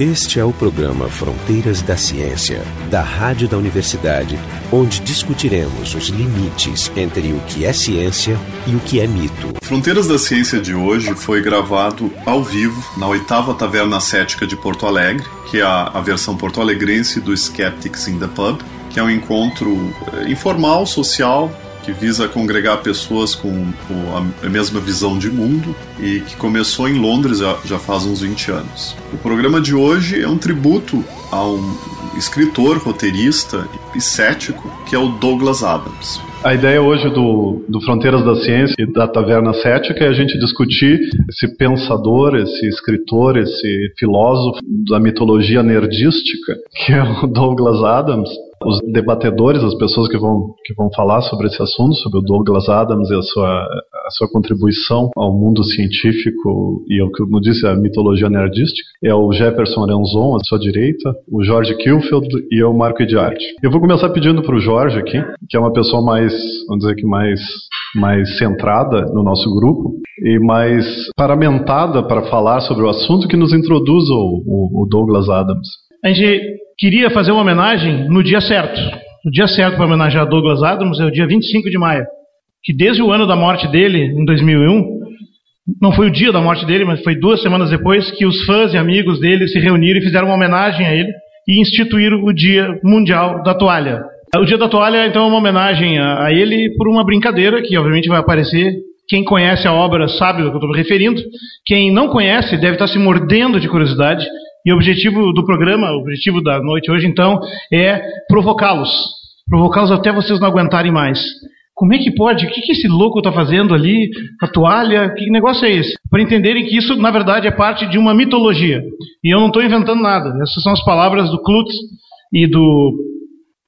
Este é o programa Fronteiras da Ciência, da Rádio da Universidade, onde discutiremos os limites entre o que é ciência e o que é mito. Fronteiras da Ciência de hoje foi gravado ao vivo na oitava Taverna Cética de Porto Alegre, que é a, versão porto-alegrense do Skeptics in the Pub, que é um encontro eh, informal, social, que visa congregar pessoas com, a mesma visão de mundo e que começou em Londres já, já faz uns 20 anos. O programa de hoje é um tributo a um escritor, roteirista e cético que é o Douglas Adams. A ideia hoje do, do Fronteiras da Ciência e da Taverna Cética é a gente discutir esse pensador, esse escritor, esse filósofo da mitologia nerdística, que é o Douglas Adams, os debatedores, as pessoas que vão, que vão falar sobre esse assunto, sobre o Douglas Adams e a sua, a sua contribuição ao mundo científico e ao que, como disse, a mitologia nerdística, é o Jefferson Arenzon, à sua direita, o Jorge Kilfield e o Marco Idiarte. Eu vou começar pedindo para o Jorge aqui, que é uma pessoa mais, vamos dizer que mais mais centrada no nosso grupo e mais paramentada para falar sobre o assunto que nos introduz o, o, o Douglas Adams. A gente queria fazer uma homenagem no dia certo. O dia certo para homenagear Douglas Adams é o dia 25 de maio, que desde o ano da morte dele, em 2001, não foi o dia da morte dele, mas foi duas semanas depois que os fãs e amigos dele se reuniram e fizeram uma homenagem a ele e instituíram o Dia Mundial da Toalha. O Dia da Toalha, então, é uma homenagem a, ele por uma brincadeira que, obviamente, vai aparecer. Quem conhece a obra sabe do que eu estou me referindo. Quem não conhece deve estar se mordendo de curiosidade e o objetivo do programa, o objetivo da noite hoje, então, é provocá-los. Provocá-los até vocês não aguentarem mais. Como é que pode? O que, esse louco está fazendo ali? A toalha? Que negócio é esse? Para entenderem que isso, na verdade, é parte de uma mitologia. E eu não estou inventando nada. Essas são as palavras do Klutz e do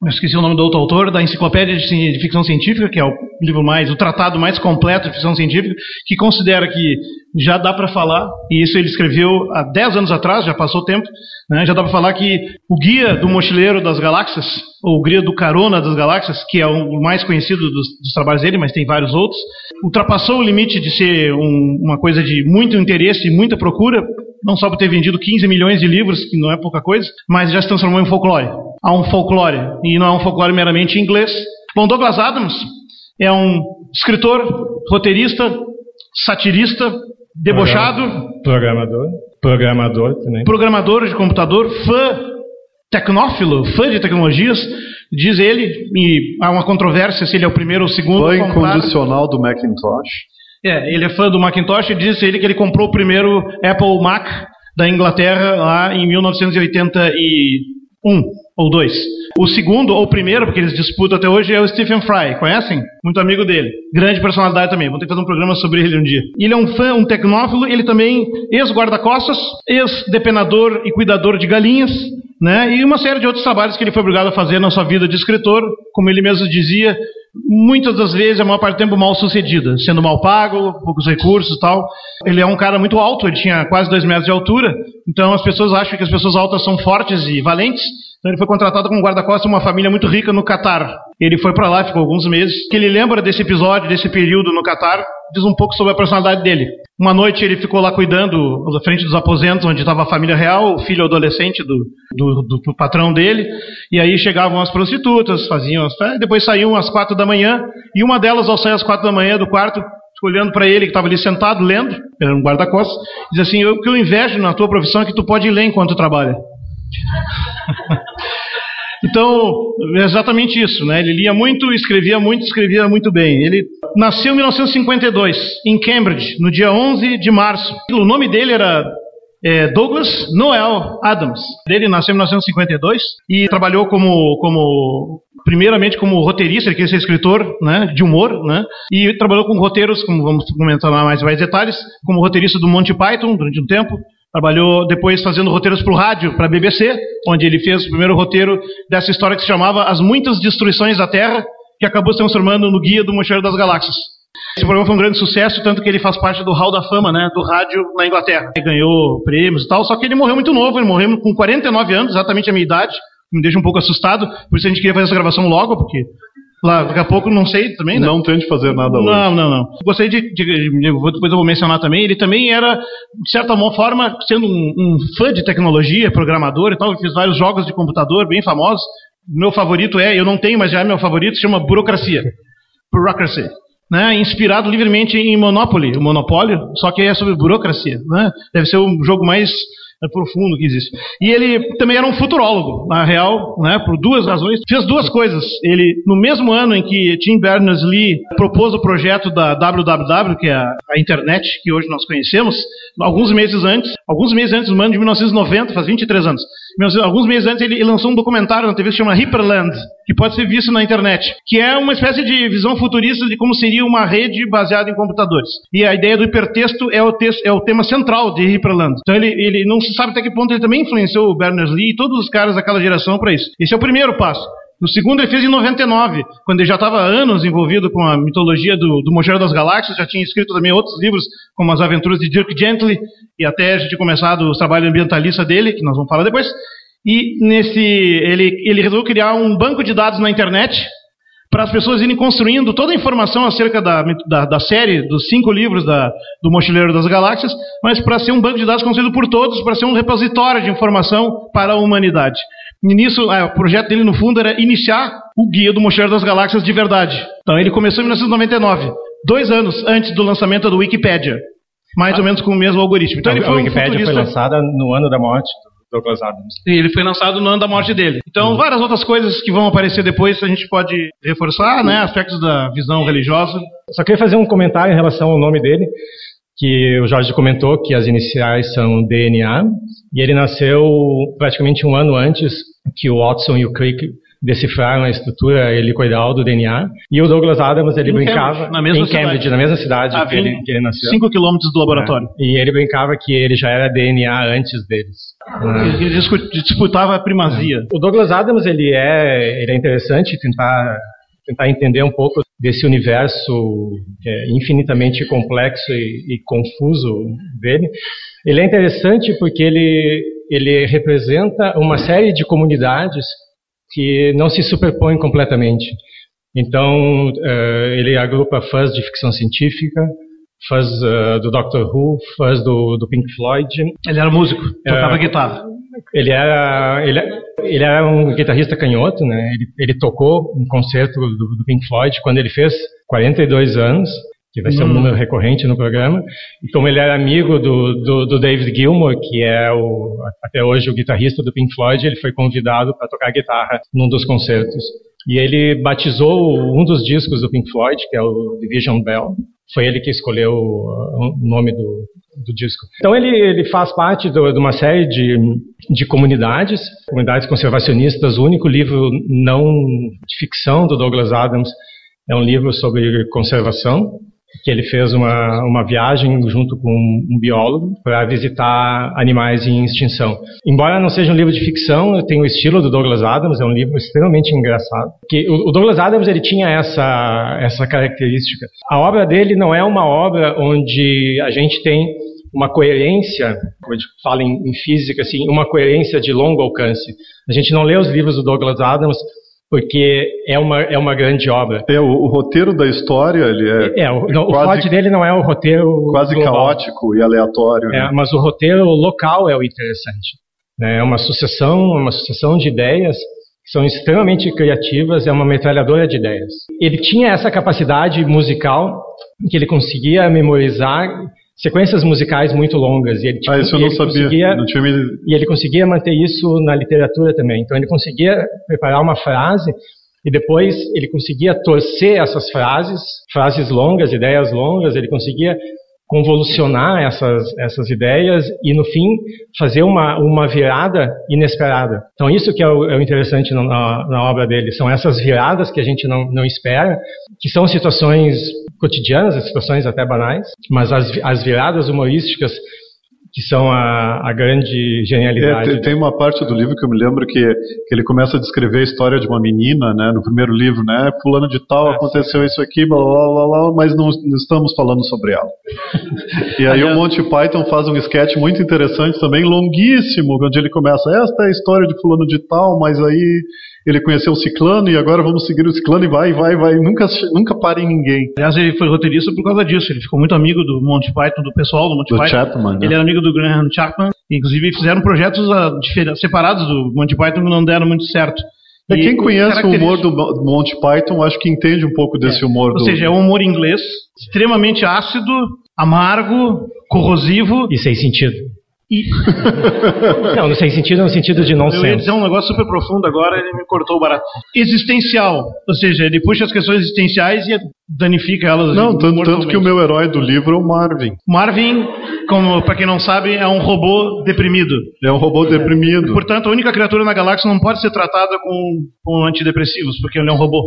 esqueci o nome do outro autor, da Enciclopédia de Ficção Científica, que é o livro mais, o tratado mais completo de ficção científica, que considera que já dá para falar, e isso ele escreveu há 10 anos atrás, já passou tempo, né, já dá para falar que o Guia do Mochileiro das Galáxias, ou o Guia do Carona das Galáxias, que é o mais conhecido dos, dos trabalhos dele, mas tem vários outros, ultrapassou o limite de ser um, uma coisa de muito interesse e muita procura, não só por ter vendido 15 milhões de livros, que não é pouca coisa, mas já se transformou em folclore. Há um folclore, e não é um folclore meramente inglês. Bom, Douglas Adams é um escritor, roteirista, satirista, debochado. Programador. Programador também. Programador de computador, fã tecnófilo, fã de tecnologias, diz ele, e há uma controvérsia se ele é o primeiro ou o segundo. Fã incondicional do Macintosh. É, ele é fã do Macintosh e diz ele que ele comprou o primeiro Apple Mac da Inglaterra lá em 1981 ou dois. O segundo, ou primeiro, porque eles disputam até hoje, é o Stephen Fry. Conhecem? Muito amigo dele. Grande personalidade também. Vamos ter que fazer um programa sobre ele um dia. Ele é um fã, um tecnófilo, ele também ex-guarda-costas, ex-depenador e cuidador de galinhas, né? E uma série de outros trabalhos que ele foi obrigado a fazer na sua vida de escritor, como ele mesmo dizia, muitas das vezes, a maior parte do tempo, mal sucedida, sendo mal pago, poucos recursos e tal. Ele é um cara muito alto, ele tinha quase dois metros de altura, então as pessoas acham que as pessoas altas são fortes e valentes. Então ele foi contratado como guarda-costas de uma família muito rica no Catar. Ele foi para lá, ficou alguns meses. Que ele lembra desse episódio, desse período no Catar, diz um pouco sobre a personalidade dele. Uma noite ele ficou lá cuidando da frente dos aposentos, onde estava a família real, o filho adolescente do, do, do, do, patrão dele. E aí chegavam as prostitutas, faziam as depois saíam às quatro da manhã. E uma delas, ao sair às quatro da manhã do quarto, olhando para ele que estava ali sentado lendo, era um guarda-costas, diz assim: O que eu invejo na tua profissão é que tu pode ler enquanto trabalha. Então, é exatamente isso, né? Ele lia muito, escrevia muito, escrevia muito bem. Ele nasceu em 1952, em Cambridge, no dia 11 de março. O nome dele era é, Douglas Noel Adams. Ele nasceu em 1952 e trabalhou como, como primeiramente como roteirista, ele queria ser escritor né, de humor, né, e trabalhou com roteiros, como vamos comentar mais, mais detalhes, como roteirista do Monty Python durante um tempo, Trabalhou depois fazendo roteiros para o rádio, para a BBC, onde ele fez o primeiro roteiro dessa história que se chamava As Muitas Destruições da Terra, que acabou se transformando no Guia do Mochileiro das Galáxias. Esse programa foi um grande sucesso, tanto que ele faz parte do Hall da Fama, né, do rádio na Inglaterra. Ele ganhou prêmios e tal, só que ele morreu muito novo, ele morreu com 49 anos, exatamente a minha idade, me deixa um pouco assustado, por isso a gente queria fazer essa gravação logo, porque Lá, daqui a pouco, não sei também, né? Não tente fazer nada hoje. Não, não, não. Gostaria de, de, de, depois eu vou mencionar também, ele também era, de certa forma, sendo um, um fã de tecnologia, programador e tal, fez vários jogos de computador bem famosos. Meu favorito é, eu não tenho, mas já é meu favorito, se chama Burocracia. Bureaucracy. Né, inspirado livremente em Monopoly, o Monopólio, só que é sobre burocracia. Né? Deve ser o jogo mais é profundo que existe. E ele também era um futurólogo, na real, né, por duas razões. Fez duas coisas. Ele, no mesmo ano em que Tim Berners-Lee propôs o projeto da WWW, que é a, internet que hoje nós conhecemos, alguns meses antes, alguns meses antes do ano de 1990, faz 23 anos, alguns meses antes ele lançou um documentário na TV que se chama Hyperland, que pode ser visto na internet, que é uma espécie de visão futurista de como seria uma rede baseada em computadores. E a ideia do hipertexto é o, texto, é o tema central de Hyperland. Então ele, ele não se sabe até que ponto ele também influenciou o Berners-Lee e todos os caras daquela geração para isso. Esse é o primeiro passo. O segundo ele fez em 99, quando ele já estava anos envolvido com a mitologia do, do das Galáxias, já tinha escrito também outros livros, como As Aventuras de Dirk Gently, e até já tinha começado o trabalho ambientalista dele, que nós vamos falar depois. E nesse, ele, ele resolveu criar um banco de dados na internet para as pessoas irem construindo toda a informação acerca da, da, da série, dos cinco livros da, do Mochileiro das Galáxias, mas para ser um banco de dados construído por todos, para ser um repositório de informação para a humanidade. E nisso, ah, o projeto dele, no fundo, era iniciar o guia do Mochileiro das Galáxias de verdade. Então, ele começou em 1999, dois anos antes do lançamento do Wikipedia. Mais ah. ou menos com o mesmo algoritmo. Então, a, ele foi a Wikipedia um foi lançada no ano da morte Douglas Adams. Sim, ele foi lançado no ano da morte dele. Então, uhum. várias outras coisas que vão aparecer depois a gente pode reforçar, né? Aspectos da visão religiosa. Só queria fazer um comentário em relação ao nome dele, que o Jorge comentou que as iniciais são DNA, e ele nasceu praticamente um ano antes que o Watson e o Crick decifraram a estrutura helicoidal do DNA. E o Douglas Adams, ele em brincava na mesma em Cambridge, cidade. na mesma cidade ah, que, ele, que ele nasceu. 5 quilômetros do laboratório. É. E ele brincava que ele já era DNA antes deles. Ele disputava a primazia. É. O Douglas Adams, ele é, ele é interessante tentar tentar entender um pouco desse universo é, infinitamente complexo e, e, confuso dele. Ele é interessante porque ele, ele representa uma série de comunidades que não se superpõem completamente. Então, uh, ele agrupa fãs de ficção científica, fãs uh, do Doctor Who, fãs do, do, Pink Floyd. Ele era músico, tocava uh, guitarra. Ele era, ele, ele era um guitarrista canhoto, né? Ele, ele tocou um concerto do, do, Pink Floyd quando ele fez 42 anos que vai ser um hum. número recorrente no programa. E como ele era amigo do, do, do, David Gilmour, que é o, até hoje o guitarrista do Pink Floyd, ele foi convidado para tocar guitarra num dos concertos. E ele batizou um dos discos do Pink Floyd, que é o Division Bell. Foi ele que escolheu o nome do, do disco. Então ele, ele faz parte do, de uma série de, de comunidades, comunidades conservacionistas. O único livro não de ficção do Douglas Adams é um livro sobre conservação que ele fez uma, uma viagem junto com um biólogo para visitar animais em extinção. Embora não seja um livro de ficção, tem o estilo do Douglas Adams, é um livro extremamente engraçado. Que o, o Douglas Adams ele tinha essa essa característica. A obra dele não é uma obra onde a gente tem uma coerência, como a gente fala em, em física, assim, uma coerência de longo alcance. A gente não lê os livros do Douglas Adams porque é uma, é uma grande obra. É, o, o roteiro da história, ele é. É, o, é quase, o plot dele não é o roteiro. Quase global. caótico e aleatório. É, né? mas o roteiro local é o interessante. Né? É uma sucessão, uma sucessão de ideias que são extremamente criativas, é uma metralhadora de ideias. Ele tinha essa capacidade musical que ele conseguia memorizar sequências musicais muito longas. E ele, ah, isso eu não sabia. Não tinha me... E ele conseguia manter isso na literatura também. Então ele conseguia preparar uma frase e depois ele conseguia torcer essas frases, frases longas, ideias longas, ele conseguia convolucionar essas, essas ideias e, no fim, fazer uma, uma virada inesperada. Então, isso que é o, é o interessante na, na, obra dele. São essas viradas que a gente não, não espera, que são situações cotidianas, situações até banais, mas as, as viradas humorísticas que são a, a grande genialidade. É, tem, tem, uma parte do livro que eu me lembro que, que ele começa a descrever a história de uma menina, né, no primeiro livro, né, fulano de tal, é, aconteceu sim. isso aqui, blá, blá, blá, blá, mas não, não estamos falando sobre ela. e aí o Monty Python faz um sketch muito interessante também, longuíssimo, onde ele começa, esta é a história de fulano de tal, mas aí ele conheceu o ciclano e agora vamos seguir o ciclano e vai, vai, vai, nunca, nunca para em ninguém. Aliás, ele foi roteirista por causa disso. Ele ficou muito amigo do Monty Python, do pessoal do Monty Do Python. Chapman, né? Ele era amigo do Graham Chapman. Inclusive fizeram projetos ah, separados do Monty Python que não deram muito certo. É, E quem conhece o humor do Mo- do Monty Python, acho que entende um pouco desse humor Ou do. seja, é um humor inglês, extremamente ácido, amargo, corrosivo E sem sentido. E Não, no sem sentido no sentido de Eu ia dizer um negócio super profundo agora, ele me cortou o barato. Existencial, ou seja, ele puxa as questões existenciais e danifica elas. Não, tanto, tanto que o meu herói do livro é o Marvin. Marvin, como para quem não sabe, é um robô deprimido. É um robô deprimido. Portanto, a única criatura na galáxia não pode ser tratada com, com antidepressivos, porque ele é um robô.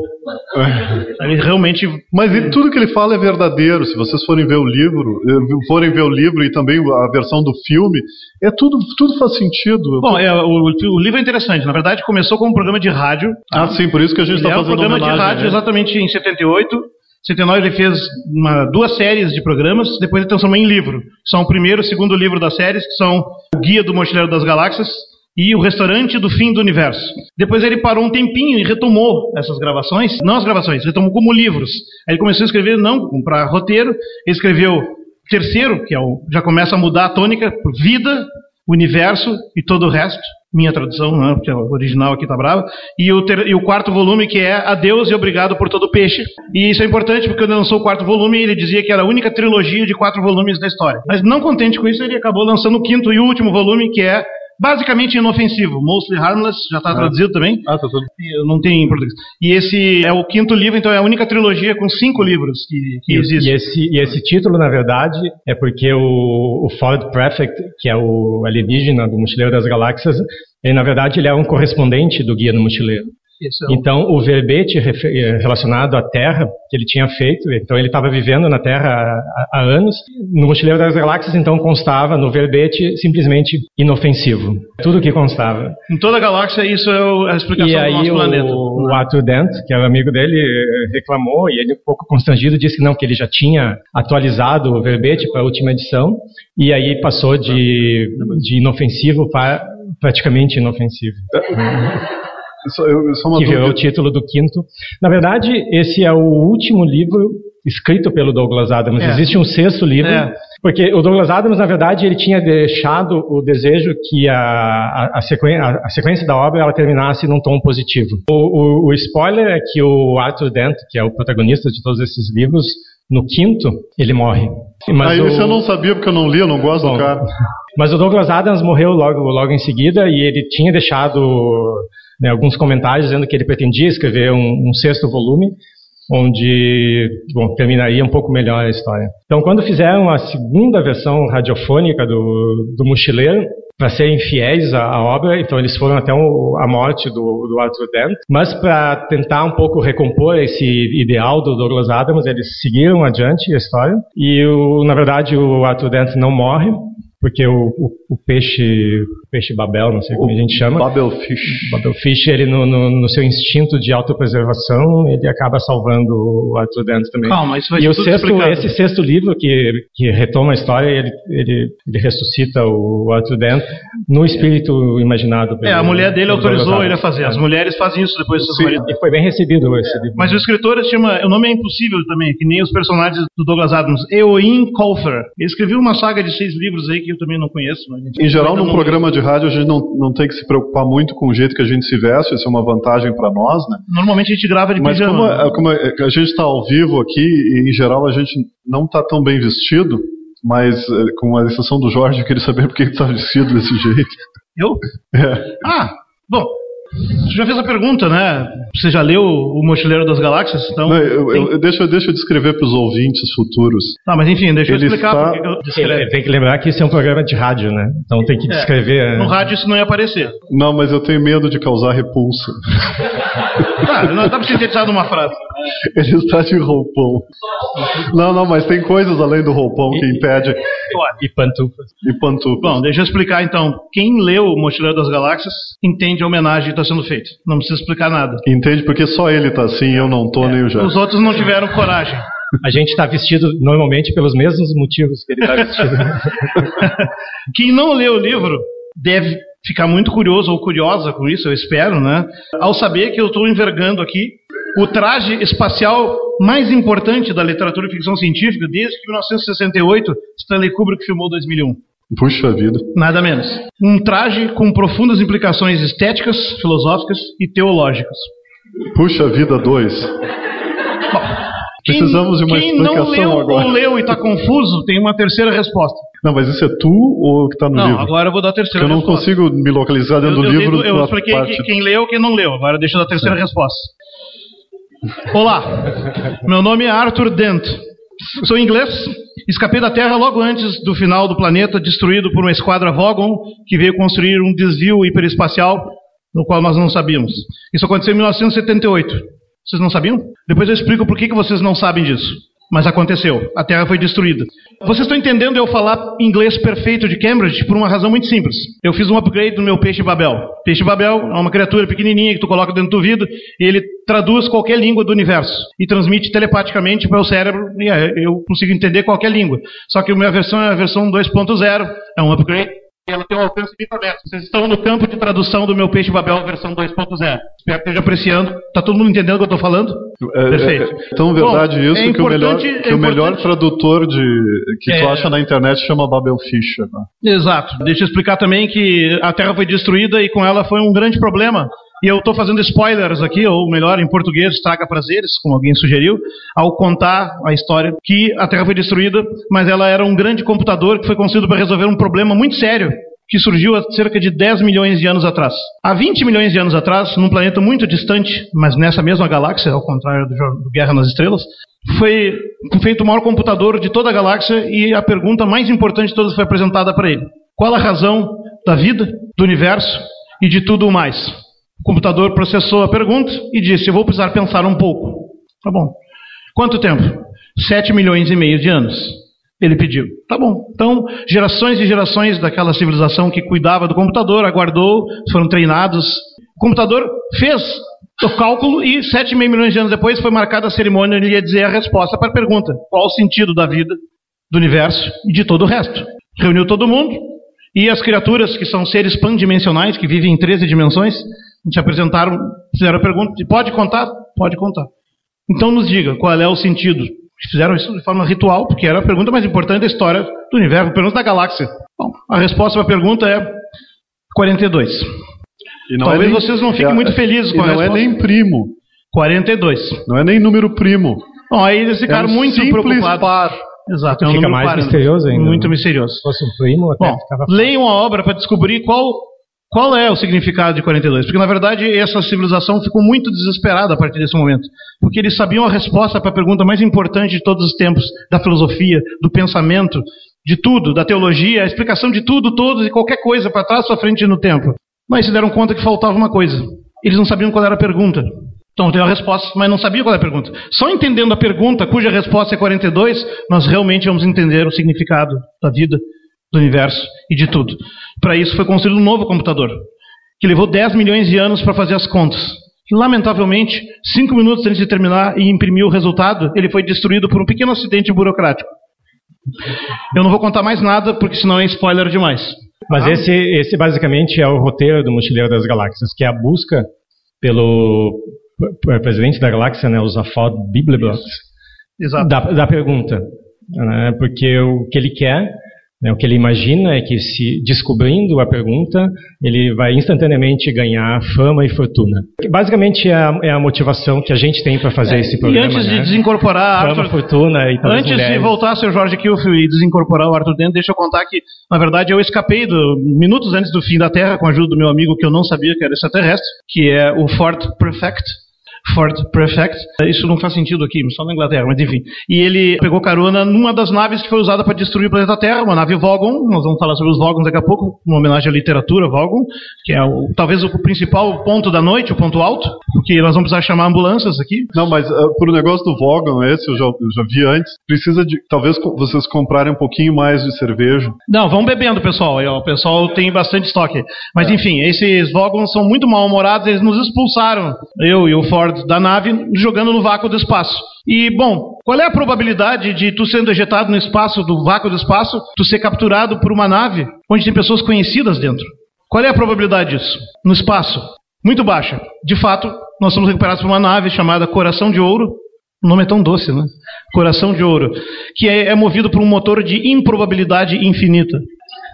Ele realmente. Mas ele- tudo que ele fala é verdadeiro. Se vocês forem ver o livro, eh, forem ver o livro e também a versão do filme, é tudo, tudo faz sentido. Bom, é, o, o livro é interessante. Na verdade, começou como um programa de rádio. ah, sim, por isso que a gente está é um fazendo programa de rádio ele. exatamente em 78. 79 ele fez uma- duas séries de programas, depois ele transformou em livro. São o primeiro e o segundo livro das séries, que são O Guia do Mochileiro das Galáxias e O Restaurante do Fim do Universo. Depois ele parou um tempinho e retomou essas gravações, não as gravações, retomou como livros. Aí ele começou a escrever, não para roteiro, ele escreveu terceiro, que é o, já começa a mudar a tônica, por vida, universo e todo o resto. Minha tradução, né, porque o original aqui tá brava. E o, ter- e o quarto volume, que é Adeus e Obrigado por Todo Peixe. E isso é importante, porque quando lançou o quarto volume, ele dizia que era a única trilogia de quatro volumes da história. Mas não contente com isso, ele acabou lançando o quinto e último volume, que é basicamente inofensivo. Mostly Harmless, já está traduzido também. Ah, tá tudo. Não tenho em português. E esse é o quinto livro, então é a única trilogia com cinco livros que, que E, existe. e esse, e esse título, na verdade, é porque o, o Ford Prefect, que é o alienígena do Mochileiro das Galáxias, ele, na verdade, ele é um correspondente do Guia do Mochileiro. O- Então, o verbete eh, relacionado à Terra, que ele tinha feito, então ele estava vivendo na Terra há, há anos, no Mochileiro das Galáxias, então constava no verbete simplesmente inofensivo. Tudo que constava. Em toda a galáxia, isso é o- a explicação E do nosso o, planeta. o Arthur Dent, que era amigo dele, eh, reclamou e ele, um pouco constrangido, disse que não, que ele já tinha atualizado o verbete para a última edição e aí passou de, de inofensivo para praticamente inofensivo, Só, eu, só uma que virou o título do quinto. Na verdade, esse é o último livro escrito pelo Douglas Adams. É. Existe um sexto livro, É. porque o Douglas Adams, na verdade, ele tinha deixado o desejo que a, a, a, sequen- a- a sequência da obra ela terminasse num tom positivo. O, o- o spoiler é que o Arthur Dent, que é o protagonista de todos esses livros, no quinto, ele morre. Mas ah, o- isso eu não sabia porque eu não li, eu não gosto Bom, do cara. mas o Douglas Adams morreu logo, logo em seguida e ele tinha deixado né, alguns comentários dizendo que ele pretendia escrever um, um sexto volume, onde bom, terminaria um pouco melhor a história. Então, quando fizeram a segunda versão radiofônica do, do Mochileiro, para serem fiéis à, à obra, então eles foram até o- a morte do, do Arthur Dent, mas para tentar um pouco recompor esse ideal do Douglas Adams, eles seguiram adiante a história. E, o, na verdade, o Arthur Dent não morre, porque o, o, o peixe, o peixe Babel, não sei como a gente chama, Babelfish. Babelfish, ele no, no, no seu instinto de autopreservação, ele acaba salvando o Arthur Dent também. Calma, isso vai E ser o tudo sexto, explicado. esse sexto livro que, que retoma a história, ele, ele, ele ressuscita o Arthur Dent no espírito imaginado. É, a mulher dele pelo autorizou ele a fazer. As mulheres fazem isso depois dos seus. E foi bem recebido esse livro. Mas o escritor chama. O nome é impossível também, que nem os personagens do Douglas Adams. Eoin Colfer. Ele escreveu uma saga de seis livros aí que eu também não conheço. mas Em geral, num não- programa de rádio, a gente não, não tem que se preocupar muito com o jeito que a gente se veste, isso é uma vantagem para nós, né? Normalmente a gente grava de Mas como, pijama. a- como a a gente está ao vivo aqui, e em geral a gente não está tão bem vestido, mas eh, com a exceção do Jorge, eu queria saber por que está vestido desse jeito. Eu? É. Ah, bom. Você já fez a pergunta, né? Você já leu O Mochileiro das Galáxias? Então, Não, eu, tem- eu- deixa, deixa eu descrever para os ouvintes futuros. Tá, mas enfim, deixa eu Ele explicar está- porque que eu descrevo. Tem que lembrar que isso é um programa de rádio, né? Então tem que É, descrever. No rádio isso não ia aparecer. Não, mas eu tenho medo de causar repulsa. Tá, não dá pra sintetizar numa frase. Ele está de roupão. Não, não, mas tem coisas além do roupão que impede. E pantufas. E pantufas. Bom, deixa eu explicar então. Quem leu O Mochileiro das Galáxias entende a homenagem está sendo feita. Não precisa explicar nada. Entende? Porque só ele tá assim, eu não tô, nem o Jorge. Os outros não tiveram coragem. A gente está vestido normalmente pelos mesmos motivos que ele está vestido. Quem não leu o livro deve ficar muito curioso ou curiosa com isso, eu espero, né? Ao saber que eu estou envergando aqui o traje espacial mais importante da literatura de ficção científica desde que 1968 Stanley Kubrick filmou 2001. Puxa vida. Nada menos. Um traje com profundas implicações estéticas, filosóficas e teológicas. Puxa vida, dois. Precisamos de uma quem explicação não leu agora. ou leu e está confuso, tem uma terceira resposta. Não, mas isso é tu ou o que está no não, livro? agora eu vou dar a terceira eu não resposta. consigo me localizar dentro eu, do eu livro. eu expliquei parte- que- quem leu e quem não leu. Agora deixa eu dar a terceira resposta. Olá, meu nome é Arthur Dent. Sou inglês. Escapei da Terra logo antes do final do planeta, destruído por uma esquadra Vogon que veio construir um desvio hiperespacial no qual nós não sabíamos. Isso aconteceu em 1978. Vocês não sabiam? Depois eu explico por que, que vocês não sabem disso. Mas aconteceu. A Terra foi destruída. Vocês estão entendendo eu falar inglês perfeito de Cambridge por uma razão muito simples. Eu fiz um upgrade no meu peixe Babel. Peixe Babel é uma criatura pequenininha que tu coloca dentro do vidro e ele traduz qualquer língua do universo e transmite telepaticamente para o cérebro e é, eu consigo entender qualquer língua. Só que a minha versão é a versão 2.0, é um upgrade ela tem um alcance muito aberto. Vocês estão no campo de tradução do meu peixe Babel versão 2.0. Espero que esteja apreciando. Tá todo mundo entendendo o que eu estou falando? É, Perfeito. é, é tão verdade Bom, isso é que, o melhor, que é o melhor importante- tradutor de, que tu É. acha na internet chama Babel Fischer. né? Exato. Deixa eu explicar também que a Terra foi destruída e com ela foi um grande problema. E eu estou fazendo spoilers aqui, ou melhor, em português, traga prazeres, como alguém sugeriu, ao contar a história que a Terra foi destruída, mas ela era um grande computador que foi construído para resolver um problema muito sério que surgiu há cerca de 10 milhões de anos atrás. Há 20 milhões de anos atrás, num planeta muito distante, mas nessa mesma galáxia, ao contrário do, Guerra nas Estrelas, foi feito o maior computador de toda a galáxia e a pergunta mais importante de todas foi apresentada para ele. Qual a razão da vida, do universo e de tudo o mais? O computador processou a pergunta e disse: Eu vou precisar pensar um pouco. Tá bom. Quanto tempo? 7 milhões e meio de anos. Ele pediu. Tá bom. Então, gerações e gerações daquela civilização que cuidava do computador, aguardou, foram treinados. O computador fez o cálculo e 7,5 milhões de anos depois foi marcada a cerimônia e ele ia dizer a resposta para a pergunta: qual o sentido da vida, do universo e de todo o resto? Reuniu todo mundo e as criaturas, que são seres pandimensionais, que vivem em 13 dimensões, se apresentaram, fizeram a pergunta: pode contar? Pode contar. Então nos diga qual é o sentido. Fizeram isso de forma ritual, porque era a pergunta mais importante da história do universo, pelo menos da galáxia. Bom, a resposta para a pergunta é 42. E Talvez vocês não fiquem muito felizes e com a não é resposta. nem primo. 42. Não é nem número primo. Bom, aí eles ficaram é um muito simples preocupados. par. Exato, é um Fica número mais par, né? misterioso ainda. Muito misterioso. Se fosse um primo, até Bom, ficava leiam a obra para descobrir qual, qual é o significado de 42. Porque, na verdade, essa civilização ficou muito desesperada a partir desse momento. Porque eles sabiam a resposta para a pergunta mais importante de todos os tempos da filosofia, do pensamento, de tudo, da teologia, a explicação de tudo, todos e qualquer coisa para trás, para frente e no tempo. Mas se deram conta que faltava uma coisa. Eles não sabiam qual era a pergunta. Então tem a resposta, mas não sabiam qual era a pergunta. Só entendendo a pergunta, cuja resposta é 42, nós realmente vamos entender o significado da vida, do universo e de tudo. Para isso foi construído um novo computador, que levou 10 milhões de anos para fazer as contas. E, lamentavelmente, cinco minutos antes de terminar e imprimir o resultado, ele foi destruído por um pequeno acidente burocrático. Eu não vou contar mais nada, porque senão é spoiler demais. Mas Ah. esse, esse basicamente é o roteiro do Mochileiro das Galáxias, que é a busca pelo presidente da galáxia, né, o Zafod Bibelblox, Exato. da, da pergunta. Né, porque o que ele quer, o que ele imagina é que se descobrindo a pergunta, ele vai instantaneamente ganhar fama e fortuna. Basicamente é a, é a motivação que a gente tem para fazer esse E programa. antes de né? desincorporar Fama, Arthur, fortuna e Antes de mulheres. voltar, seu Jorge Kilfield, e desincorporar o Arthur dentro, deixa eu contar que, na verdade, eu escapei do, minutos antes do fim da Terra, com a ajuda do meu amigo que eu não sabia que era extraterrestre, que é o Ford Prefect. Ford Prefect. Isso não faz sentido aqui, só na Inglaterra, mas enfim. E ele pegou carona numa das naves que foi usada para destruir o planeta Terra, uma nave Vogon. Nós vamos falar sobre os Vogons daqui a pouco, uma homenagem à literatura Vogon, que é o, talvez o principal ponto da noite, o ponto alto, porque nós vamos precisar chamar ambulâncias aqui. Não, mas uh, pro negócio do Vogon, esse eu já, eu já vi antes, precisa de. Talvez vocês comprarem um pouquinho mais de cerveja. Não, vão bebendo, pessoal. O pessoal tem bastante estoque. Mas enfim, esses Vogons são muito mal-humorados, eles nos expulsaram, eu e o Ford, da nave, jogando no vácuo do espaço. E, bom, qual é a probabilidade de tu sendo ejetado no espaço, do vácuo do espaço, tu ser capturado por uma nave onde tem pessoas conhecidas dentro? Qual é a probabilidade disso? No espaço, muito baixa. De fato, nós somos recuperados por uma nave chamada Coração de Ouro. O nome é tão doce, né? Coração de Ouro. Que é, é movido por um motor de improbabilidade infinita.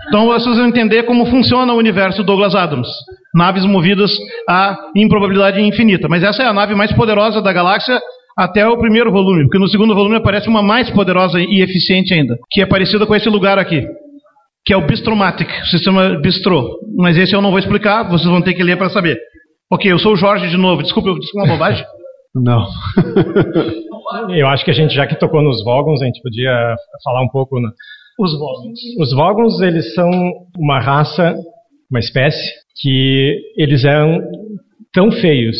Então vocês vão entender como funciona o universo Douglas Adams. Naves movidas a improbabilidade infinita. Mas essa é a nave mais poderosa da galáxia até o primeiro volume, porque no segundo volume aparece uma mais poderosa e eficiente ainda, que é parecida com esse lugar aqui, que é o Bistromatic, o sistema Bistro. Mas esse eu não vou explicar, vocês vão ter que ler para saber. Ok, eu sou o Jorge de novo. Desculpa, eu disse uma bobagem? Não. eu acho que a gente, já que tocou nos Vogons, a gente podia falar um pouco. Na... Os Vogons. Os Vogons, eles são uma raça, uma espécie, que eles eram tão feios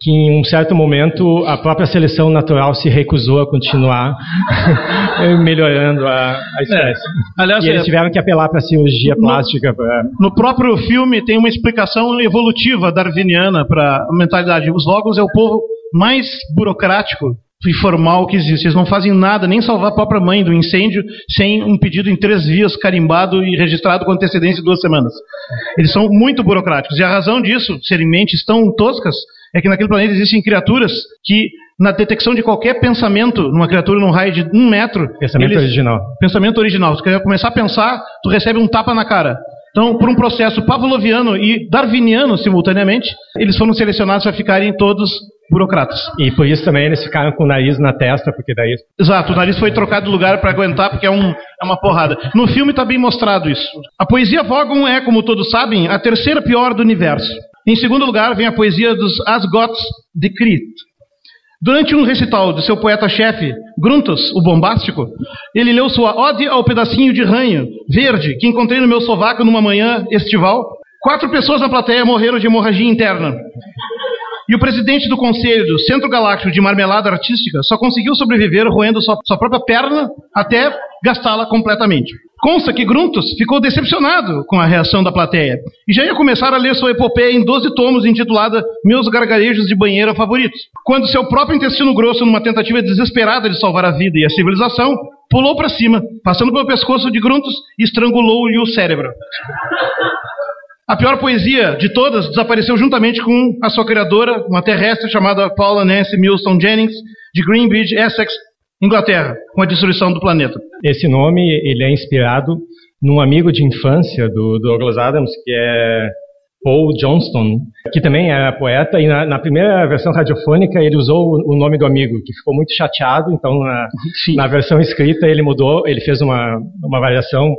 que em um certo momento a própria seleção natural se recusou a continuar melhorando a, a espécie. É. Aliás, e eles é- tiveram que apelar para a cirurgia no, plástica. Pra... No próprio filme tem uma explicação evolutiva darwiniana para a mentalidade. Os Vogons é o povo mais burocrático e formal que existe. Eles não fazem nada, nem salvar a própria mãe do incêndio, sem um pedido em três vias, carimbado e registrado com antecedência de duas semanas. Eles são muito burocráticos. E a razão disso, serem mentes tão toscas, é que naquele planeta existem criaturas que, na detecção de qualquer pensamento, numa criatura num raio de um metro. Pensamento eles, original. Pensamento original. Se quer começar a pensar, tu recebe um tapa na cara. Então, por um processo pavloviano e darwiniano simultaneamente, eles foram selecionados para ficarem todos burocratas. E por isso também eles ficaram com o nariz na testa, porque daí. Exato, o nariz foi trocado de lugar para aguentar, porque é, um, é uma porrada. No filme está bem mostrado isso. A poesia Vogon é, como todos sabem, a terceira pior do universo. Em segundo lugar, vem a poesia dos Asgots de Crete. Durante um recital de seu poeta-chefe, Gruntus, o bombástico, ele leu sua Ode ao pedacinho de ranho verde que encontrei no meu sovaco numa manhã estival. Quatro pessoas na plateia morreram de hemorragia interna. E o presidente do conselho do Centro Galáctico de Marmelada Artística só conseguiu sobreviver roendo sua, sua própria perna até gastá-la completamente. Consta que Gruntus ficou decepcionado com a reação da plateia e já ia começar a ler sua epopeia em 12 tomos intitulada Meus Gargarejos de Banheira Favoritos, quando seu próprio intestino grosso, numa tentativa desesperada de salvar a vida e a civilização, pulou para cima, passando pelo pescoço de Gruntus e estrangulou-lhe o cérebro. A pior poesia de todas desapareceu juntamente com a sua criadora, uma terrestre chamada Paula Nancy Milton Jennings, de Greenbridge, Essex, Inglaterra, com a destruição do planeta. Esse nome ele é inspirado num amigo de infância do Douglas Adams, que é Paul Johnston, que também era poeta, e na, na, primeira versão radiofônica ele usou o, o, nome do amigo, que ficou muito chateado, então na, na versão escrita ele mudou, ele fez uma, uma variação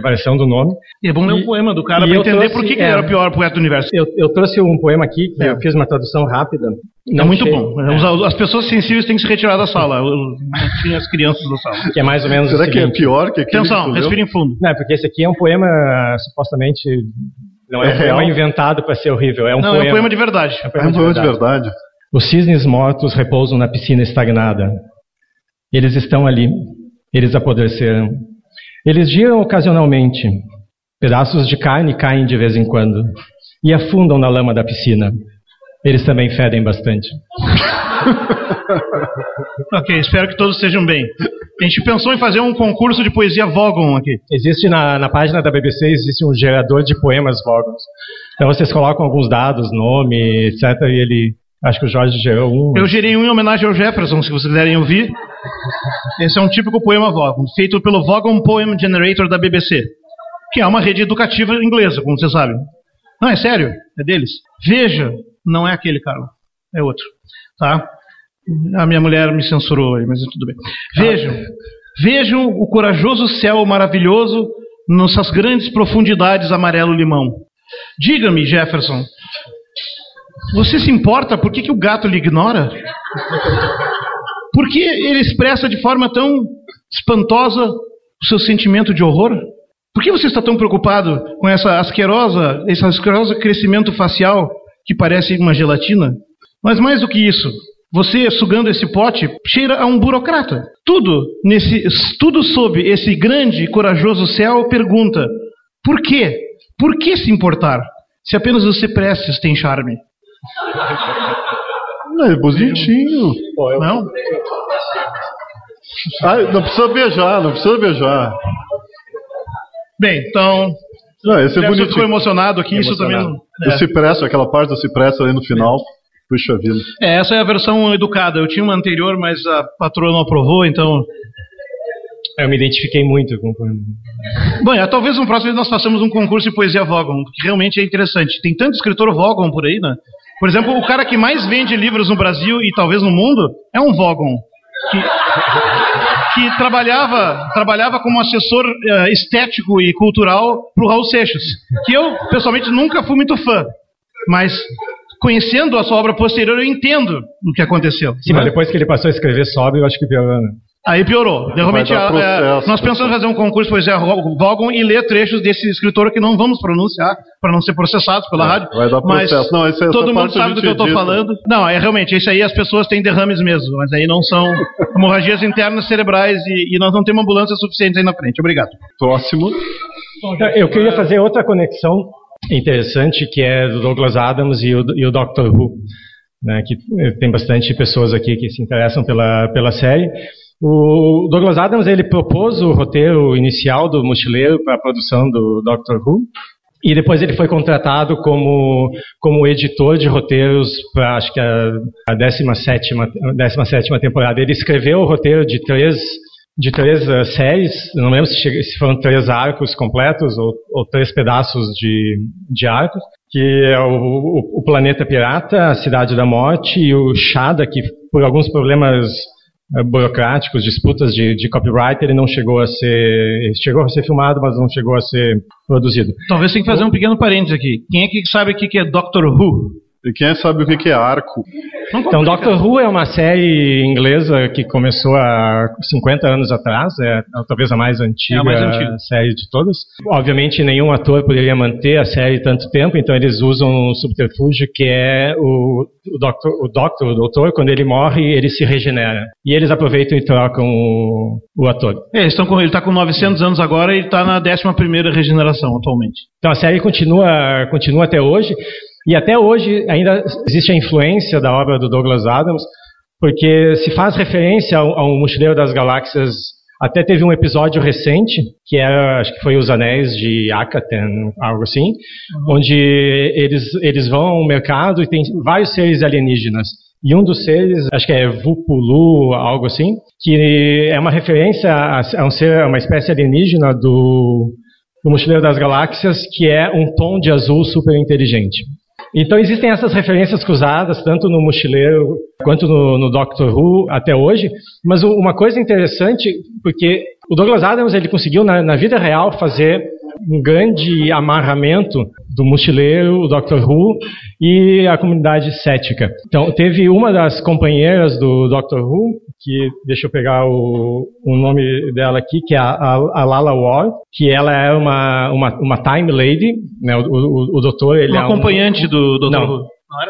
variação do nome. E é bom ler um poema do cara para entender trouxe, por que, que é, ele era o pior poeta do universo. Eu, eu trouxe um poema aqui, que é. eu fiz uma tradução rápida. é muito bom. É. As pessoas sensíveis têm que se retirar da sala. Tinha as crianças da sala. Que é mais ou menos Será que é pior que aquele Atenção, respire fundo. Não, porque esse aqui é um poema supostamente... Não é, é um poema inventado para ser horrível. É um não, poema, é um poema de verdade. É um poema, é um poema de, verdade. de verdade. Os cisnes mortos repousam na piscina estagnada. Eles estão ali. Eles apodreceram. Eles giram ocasionalmente. Pedaços de carne caem de vez em quando e afundam na lama da piscina. Eles também fedem bastante. ok, espero que todos estejam bem. A gente pensou em fazer um concurso de poesia Vogon aqui. Existe na, na página da BBC existe um gerador de poemas Vogons. Então vocês colocam alguns dados, nome, etc. E ele Acho que o Jorge gerou um. Eu gerei um em homenagem ao Jefferson, se vocês quiserem ouvir. Esse é um típico poema Vogon, feito pelo Vogon Poem Generator da BBC, que é uma rede educativa inglesa, como vocês sabem. Não, é sério, é deles. Veja, não é aquele, cara, é outro. Tá? A minha mulher me censurou aí, mas tudo bem. Vejam, vejam o corajoso céu maravilhoso nessas grandes profundidades amarelo-limão. Diga-me, Jefferson, você se importa? Por que, que o gato lhe ignora? Por que ele expressa de forma tão espantosa o seu sentimento de horror? Por que você está tão preocupado com essa asquerosa, esse asqueroso crescimento facial que parece uma gelatina? Mas mais do que isso, você sugando esse pote cheira a um burocrata. Tudo nesse, tudo sob esse grande e corajoso céu pergunta: por quê? Por que se importar? Se apenas os ciprestes têm charme. Não, é bonitinho. Não? Ah, não precisa beijar, não precisa beijar. Bem, então, Não, esse é bonito. ficou emocionado aqui, isso também. Não- O cipresso, aquela parte do cipresso ali no final. Puxa vida. É, essa é a versão educada. Eu tinha uma anterior, mas a patroa não aprovou, então. Eu me identifiquei muito com o poema. Bom, é, talvez no próximo nós façamos um concurso de poesia Vogon, que realmente é interessante. Tem tanto escritor Vogon por aí, né? Por exemplo, o cara que mais vende livros no Brasil e talvez no mundo é um Vogon. Que, que trabalhava, trabalhava como assessor eh, estético e cultural para o Raul Seixas. Que eu, pessoalmente, nunca fui muito fã. Mas, conhecendo a sua obra posterior, eu entendo o que aconteceu. Sim, né? mas depois que ele passou a escrever sóbrio, eu acho que piorou, né? Aí piorou. De repente, dar a- processo, é, nós pensamos em fazer um concurso de poesia Vogon e ler trechos desse escritor que não vamos pronunciar para não ser processados pela rádio. vai dar mas processo. Não, essa- essa todo mundo sabe do que eu estou falando. Não, é realmente, isso aí as pessoas têm derrames mesmo, mas aí não são hemorragias internas cerebrais e, e nós não temos ambulância suficiente aí na frente. Obrigado. Próximo. Eu queria fazer outra conexão interessante, que é do Douglas Adams e o, e o Doctor Who, né, que eh, tem bastante pessoas aqui que se interessam pela, pela série. O Douglas Adams ele propôs o roteiro inicial do Mochileiro para a produção do Doctor Who, e depois ele foi contratado como, como editor de roteiros para, acho que a, a 17 17ª temporada. Ele escreveu o roteiro de três, de três eh, séries, não lembro se, chega- se foram três arcos completos ou, ou três pedaços de, de arcos, que é o, o, o Planeta Pirata, a Cidade da Morte e o Shada, que por alguns problemas eh, burocráticos, disputas de, de copyright, ele não chegou a ser, chegou a ser filmado, mas não chegou a ser produzido. Talvez tenha que fazer um pequeno parênteses aqui. Quem é que sabe o que que é Doctor Who? E quem sabe o que é arco? Então. Doctor Who é uma série inglesa que começou há 50 anos atrás, é talvez a mais antiga, É a mais antiga. série de todas. Obviamente, nenhum ator poderia manter a série tanto tempo, então eles usam um subterfúgio que é o, o, doctor, o Doctor, o doutor, quando ele morre, ele se regenera. E eles aproveitam e trocam o, o ator. É, eles estão com, ele está com 900 anos agora e está na 11ª regeneração atualmente. Então a série continua, continua até hoje, e até hoje ainda existe a influência da obra do Douglas Adams, porque se faz referência ao, ao Mochileiro das Galáxias. Até teve um episódio recente, que era, acho que foi Os Anéis de Akaten, algo assim, onde eles, eles vão ao mercado e tem vários seres alienígenas. E um dos seres, acho que é Vupulu, algo assim, que é uma referência a, um ser, uma espécie alienígena do, do Mochileiro das Galáxias, que é um tom de azul super inteligente. Então existem essas referências cruzadas, tanto no Mochileiro quanto no, no Doctor Who até hoje. Mas uma coisa interessante, porque o Douglas Adams ele conseguiu na, na vida real fazer um grande amarramento do Mochileiro, o Doctor Who e a comunidade cética. Então teve uma das companheiras do Doctor Who, que deixa eu pegar o, o nome dela aqui, que é a, a, a Lala Ward, que ela é uma, uma, uma Time Lady, né? o, o, o doutor ele Uma é um- acompanhante do Dr. Não. Who.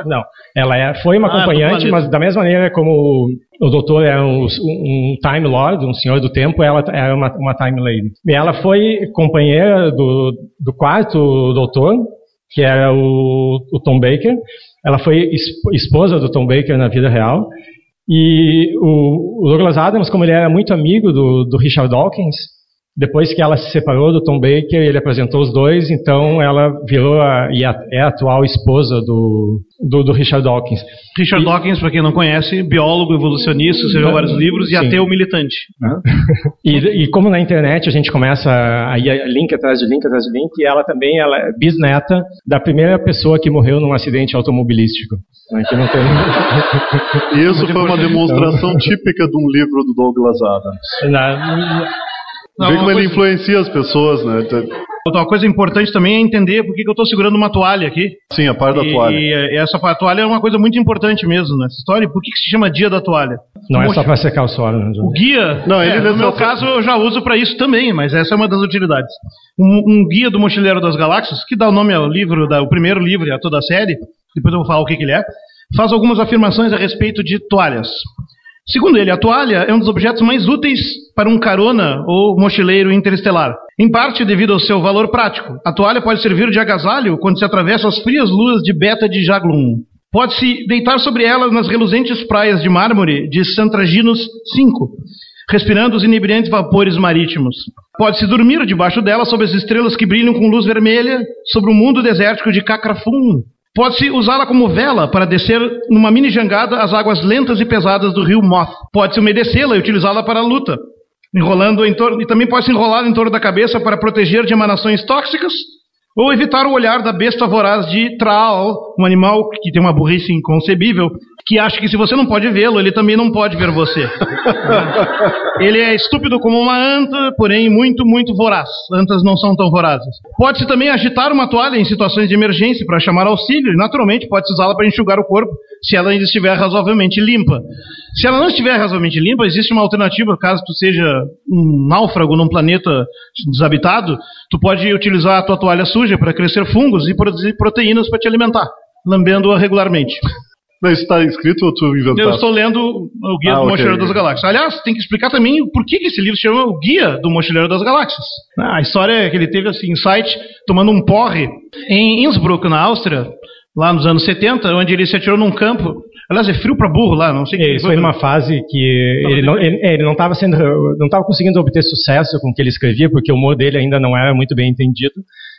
Não ela é, foi uma Ah, acompanhante, do planeta. mas da mesma maneira como o, o doutor é um, um Time Lord, um senhor do tempo, ela é uma, uma Time Lady. E ela foi companheira do, do quarto doutor, que era o, o Tom Baker. Ela foi es- esposa do Tom Baker na vida real. E o, Douglas Adams, como ele era muito amigo do, do Richard Dawkins, depois que ela se separou do Tom Baker, ele apresentou os dois, então ela virou a, e a- é a atual esposa do, do, do Richard Dawkins. Richard E- Dawkins, para quem não conhece, biólogo, evolucionista, escreveu vários livros e Sim. ateu militante. E, e como na internet a gente começa a ir link atrás de link atrás de link, e ela também ela é bisneta da primeira pessoa que morreu num acidente automobilístico. né, tem- E isso foi uma demonstração típica de um livro do Douglas Adams. na- Não, Vê uma como ele coisa- influencia as pessoas, né? Outra coisa importante também é entender por que que eu estou segurando uma toalha aqui. Sim, a parte da toalha. e essa a toalha é uma coisa muito importante mesmo nessa história. Por que, que se chama dia da toalha? não é Mochi- só para secar o solo. Né, João? O guia, Não, ele é, no meu só- caso eu já uso para isso também, mas essa é uma das utilidades. Um, um guia do Mochileiro das Galáxias, que dá o nome ao livro, da, o primeiro livro e a toda a série, depois eu vou falar o que, que ele é, faz algumas afirmações a respeito de toalhas. Segundo ele, a toalha é um dos objetos mais úteis para um carona ou mochileiro interestelar. Em parte devido ao seu valor prático. A toalha pode servir de agasalho quando se atravessa as frias luas de Beta de Jaglum. Pode-se deitar sobre ela nas reluzentes praias de mármore de Santraginos 5. respirando os inebriantes vapores marítimos. Pode-se dormir debaixo dela sob as estrelas que brilham com luz vermelha sobre o mundo desértico de Cacrafum. Pode-se usá-la como vela para descer numa mini jangada as águas lentas e pesadas do rio Moth. Pode-se umedecê-la e utilizá-la para a luta, enrolando em torno, e também pode ser enrolada em torno da cabeça para proteger de emanações tóxicas ou evitar o olhar da besta voraz de Traal, um animal que tem uma burrice inconcebível, que acha que se você não pode vê-lo, ele também não pode ver você. ele é estúpido como uma anta, porém muito, muito voraz. Antas não são tão vorazes. Pode-se também agitar uma toalha em situações de emergência para chamar auxílio, e naturalmente pode-se usá-la para enxugar o corpo, se ela ainda estiver razoavelmente limpa. Se ela não estiver razoavelmente limpa, existe uma alternativa, caso tu seja um náufrago num planeta desabitado, tu pode utilizar a tua toalha suja para crescer fungos e produzir proteínas para te alimentar, lambendo-a regularmente. Mas está escrito ou tu inventou? Eu estou lendo o Guia ah, do okay. Mochileiro das Galáxias. Aliás, tem que explicar também por que esse livro se chama o Guia do Mochileiro das Galáxias. Ah, a história é que ele teve assim, insight tomando um porre em Innsbruck, na Áustria, lá nos anos 70, onde ele se atirou num campo. Aliás, é frio para burro lá, não sei. É, isso foi numa fase que ele não, ele, ele não estava sendo, não estava conseguindo obter sucesso com o que ele escrevia, porque o humor dele ainda não era muito bem entendido.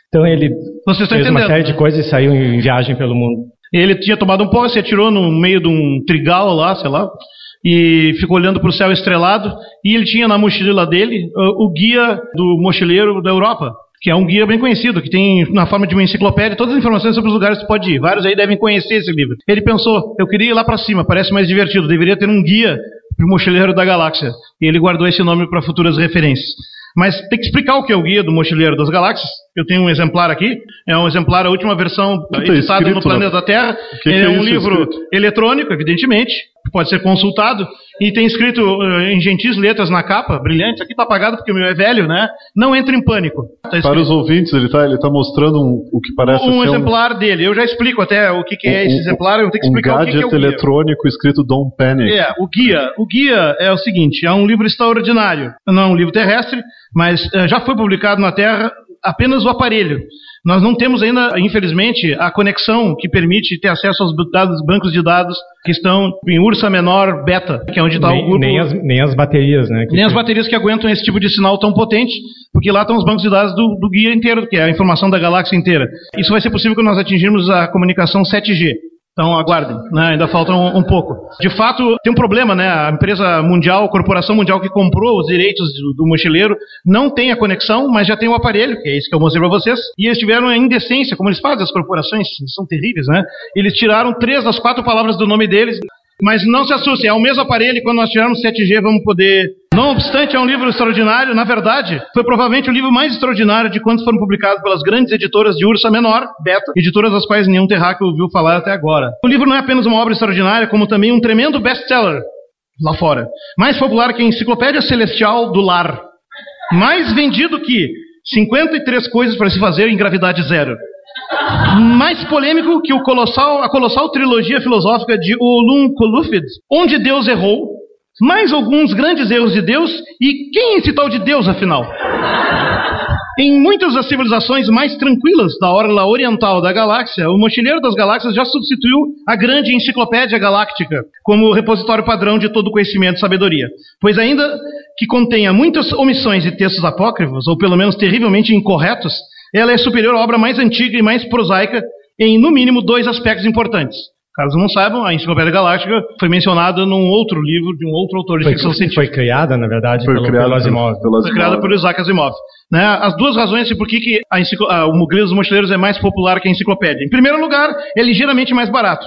Então ele fez entendendo. uma série de coisas e saiu em viagem pelo mundo. Ele tinha tomado um pó, se atirou no meio de um trigal lá, sei lá, e ficou olhando para o céu estrelado. E ele tinha na mochila dele uh, o guia do mochileiro da Europa, que é um guia bem conhecido, que tem na forma de uma enciclopédia todas as informações sobre os lugares que você pode ir. Vários aí devem conhecer esse livro. Ele pensou, eu queria ir lá para cima, parece mais divertido, deveria ter um guia para o mochileiro da galáxia. E ele guardou esse nome para futuras referências. Mas tem que explicar o que é o Guia do Mochileiro das Galáxias. Eu tenho um exemplar aqui. É um exemplar, a última versão tá editada no planeta Terra. Que é, é um livro escrito? eletrônico, evidentemente, que pode ser consultado. E tem escrito uh, em gentis letras na capa, brilhante. Aqui está apagado porque o meu é velho, né? Não entre em pânico. Tá Para os ouvintes, ele está ele tá mostrando um, o que parece um ser exemplar um... dele. Eu já explico até o que, que é um, esse exemplar. Eu tenho que explicar um o que, que é o guia. eletrônico escrito Don't Panic. É, o guia. O guia é o seguinte: é um livro extraordinário. Não é um livro terrestre, mas uh, já foi publicado na Terra apenas o aparelho. Nós não temos ainda, infelizmente, a conexão que permite ter acesso aos dados, bancos de dados que estão em Ursa Menor Beta, que é onde está o grupo. Nem as, nem as baterias, né? Nem as baterias que aguentam esse tipo de sinal tão potente, porque lá estão os bancos de dados do, do guia inteiro, que é a informação da galáxia inteira. Isso vai ser possível quando nós atingirmos a comunicação 7G. Então aguardem, né? ainda falta um, um, pouco. De fato, tem um problema, né? A empresa mundial, a corporação mundial que comprou os direitos do, do, mochileiro, não tem a conexão, mas já tem o aparelho, que é isso que eu mostrei para vocês. E eles tiveram a indecência, como eles fazem as corporações, são terríveis, né? Eles tiraram três das quatro palavras do nome deles mas não se assustem, é o mesmo aparelho quando nós tivermos 7G vamos poder. Não obstante, é um livro extraordinário. Na verdade, foi provavelmente o livro mais extraordinário de quantos foram publicados pelas grandes editoras de Ursa Menor, Beta, editoras das quais nenhum terráqueo ouviu falar até agora. O livro não é apenas uma obra extraordinária, como também um tremendo best-seller lá fora. Mais popular que a Enciclopédia Celestial do Lar. Mais vendido que 53 coisas para se fazer em gravidade zero mais polêmico que o colossal, a colossal trilogia filosófica de Olum Kolufid, onde Deus errou, mais alguns grandes erros de Deus, e quem é esse tal de Deus, afinal? Em muitas das civilizações mais tranquilas da orla oriental da galáxia, o Mochileiro das Galáxias já substituiu a grande enciclopédia galáctica como repositório padrão de todo conhecimento e sabedoria. Pois ainda que contenha muitas omissões e textos apócrifos, ou pelo menos terrivelmente incorretos, ela é superior à obra mais antiga e mais prosaica em, no mínimo, dois aspectos importantes. Caso não saibam, a Enciclopédia Galáctica foi mencionada num outro livro de um outro autor de foi, ficção científica. Foi criada, na verdade, foi pelo, criada pelo Asimov. Pelo Foi criada por Isaac Asimov. Né? As duas razões de por que, que a a, o Guia dos Mochileiros é mais popular que a Enciclopédia. Em primeiro lugar, é ligeiramente mais barato.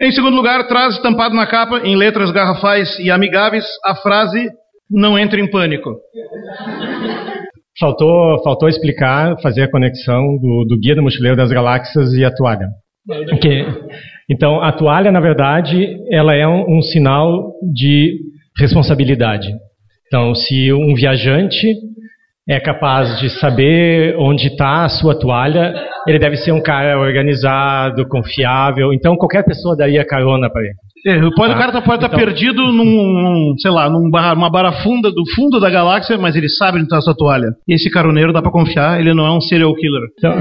Em segundo lugar, traz estampado na capa, em letras garrafais e amigáveis, a frase não entre em pânico. Faltou, faltou explicar, fazer a conexão do, do Guia do Mochileiro das Galáxias e a toalha. Okay. Então, a toalha, na verdade, ela é um, um sinal de responsabilidade. Então, se um viajante é capaz de saber onde está a sua toalha, ele deve ser um cara organizado, confiável. Então, qualquer pessoa daria carona para ele. É, pode, ah, o cara tá, pode estar tá então, perdido num, num, sei lá, numa barafunda do fundo da galáxia, mas ele sabe onde está a sua toalha. Esse caroneiro dá para confiar, ele não é um serial killer. Então,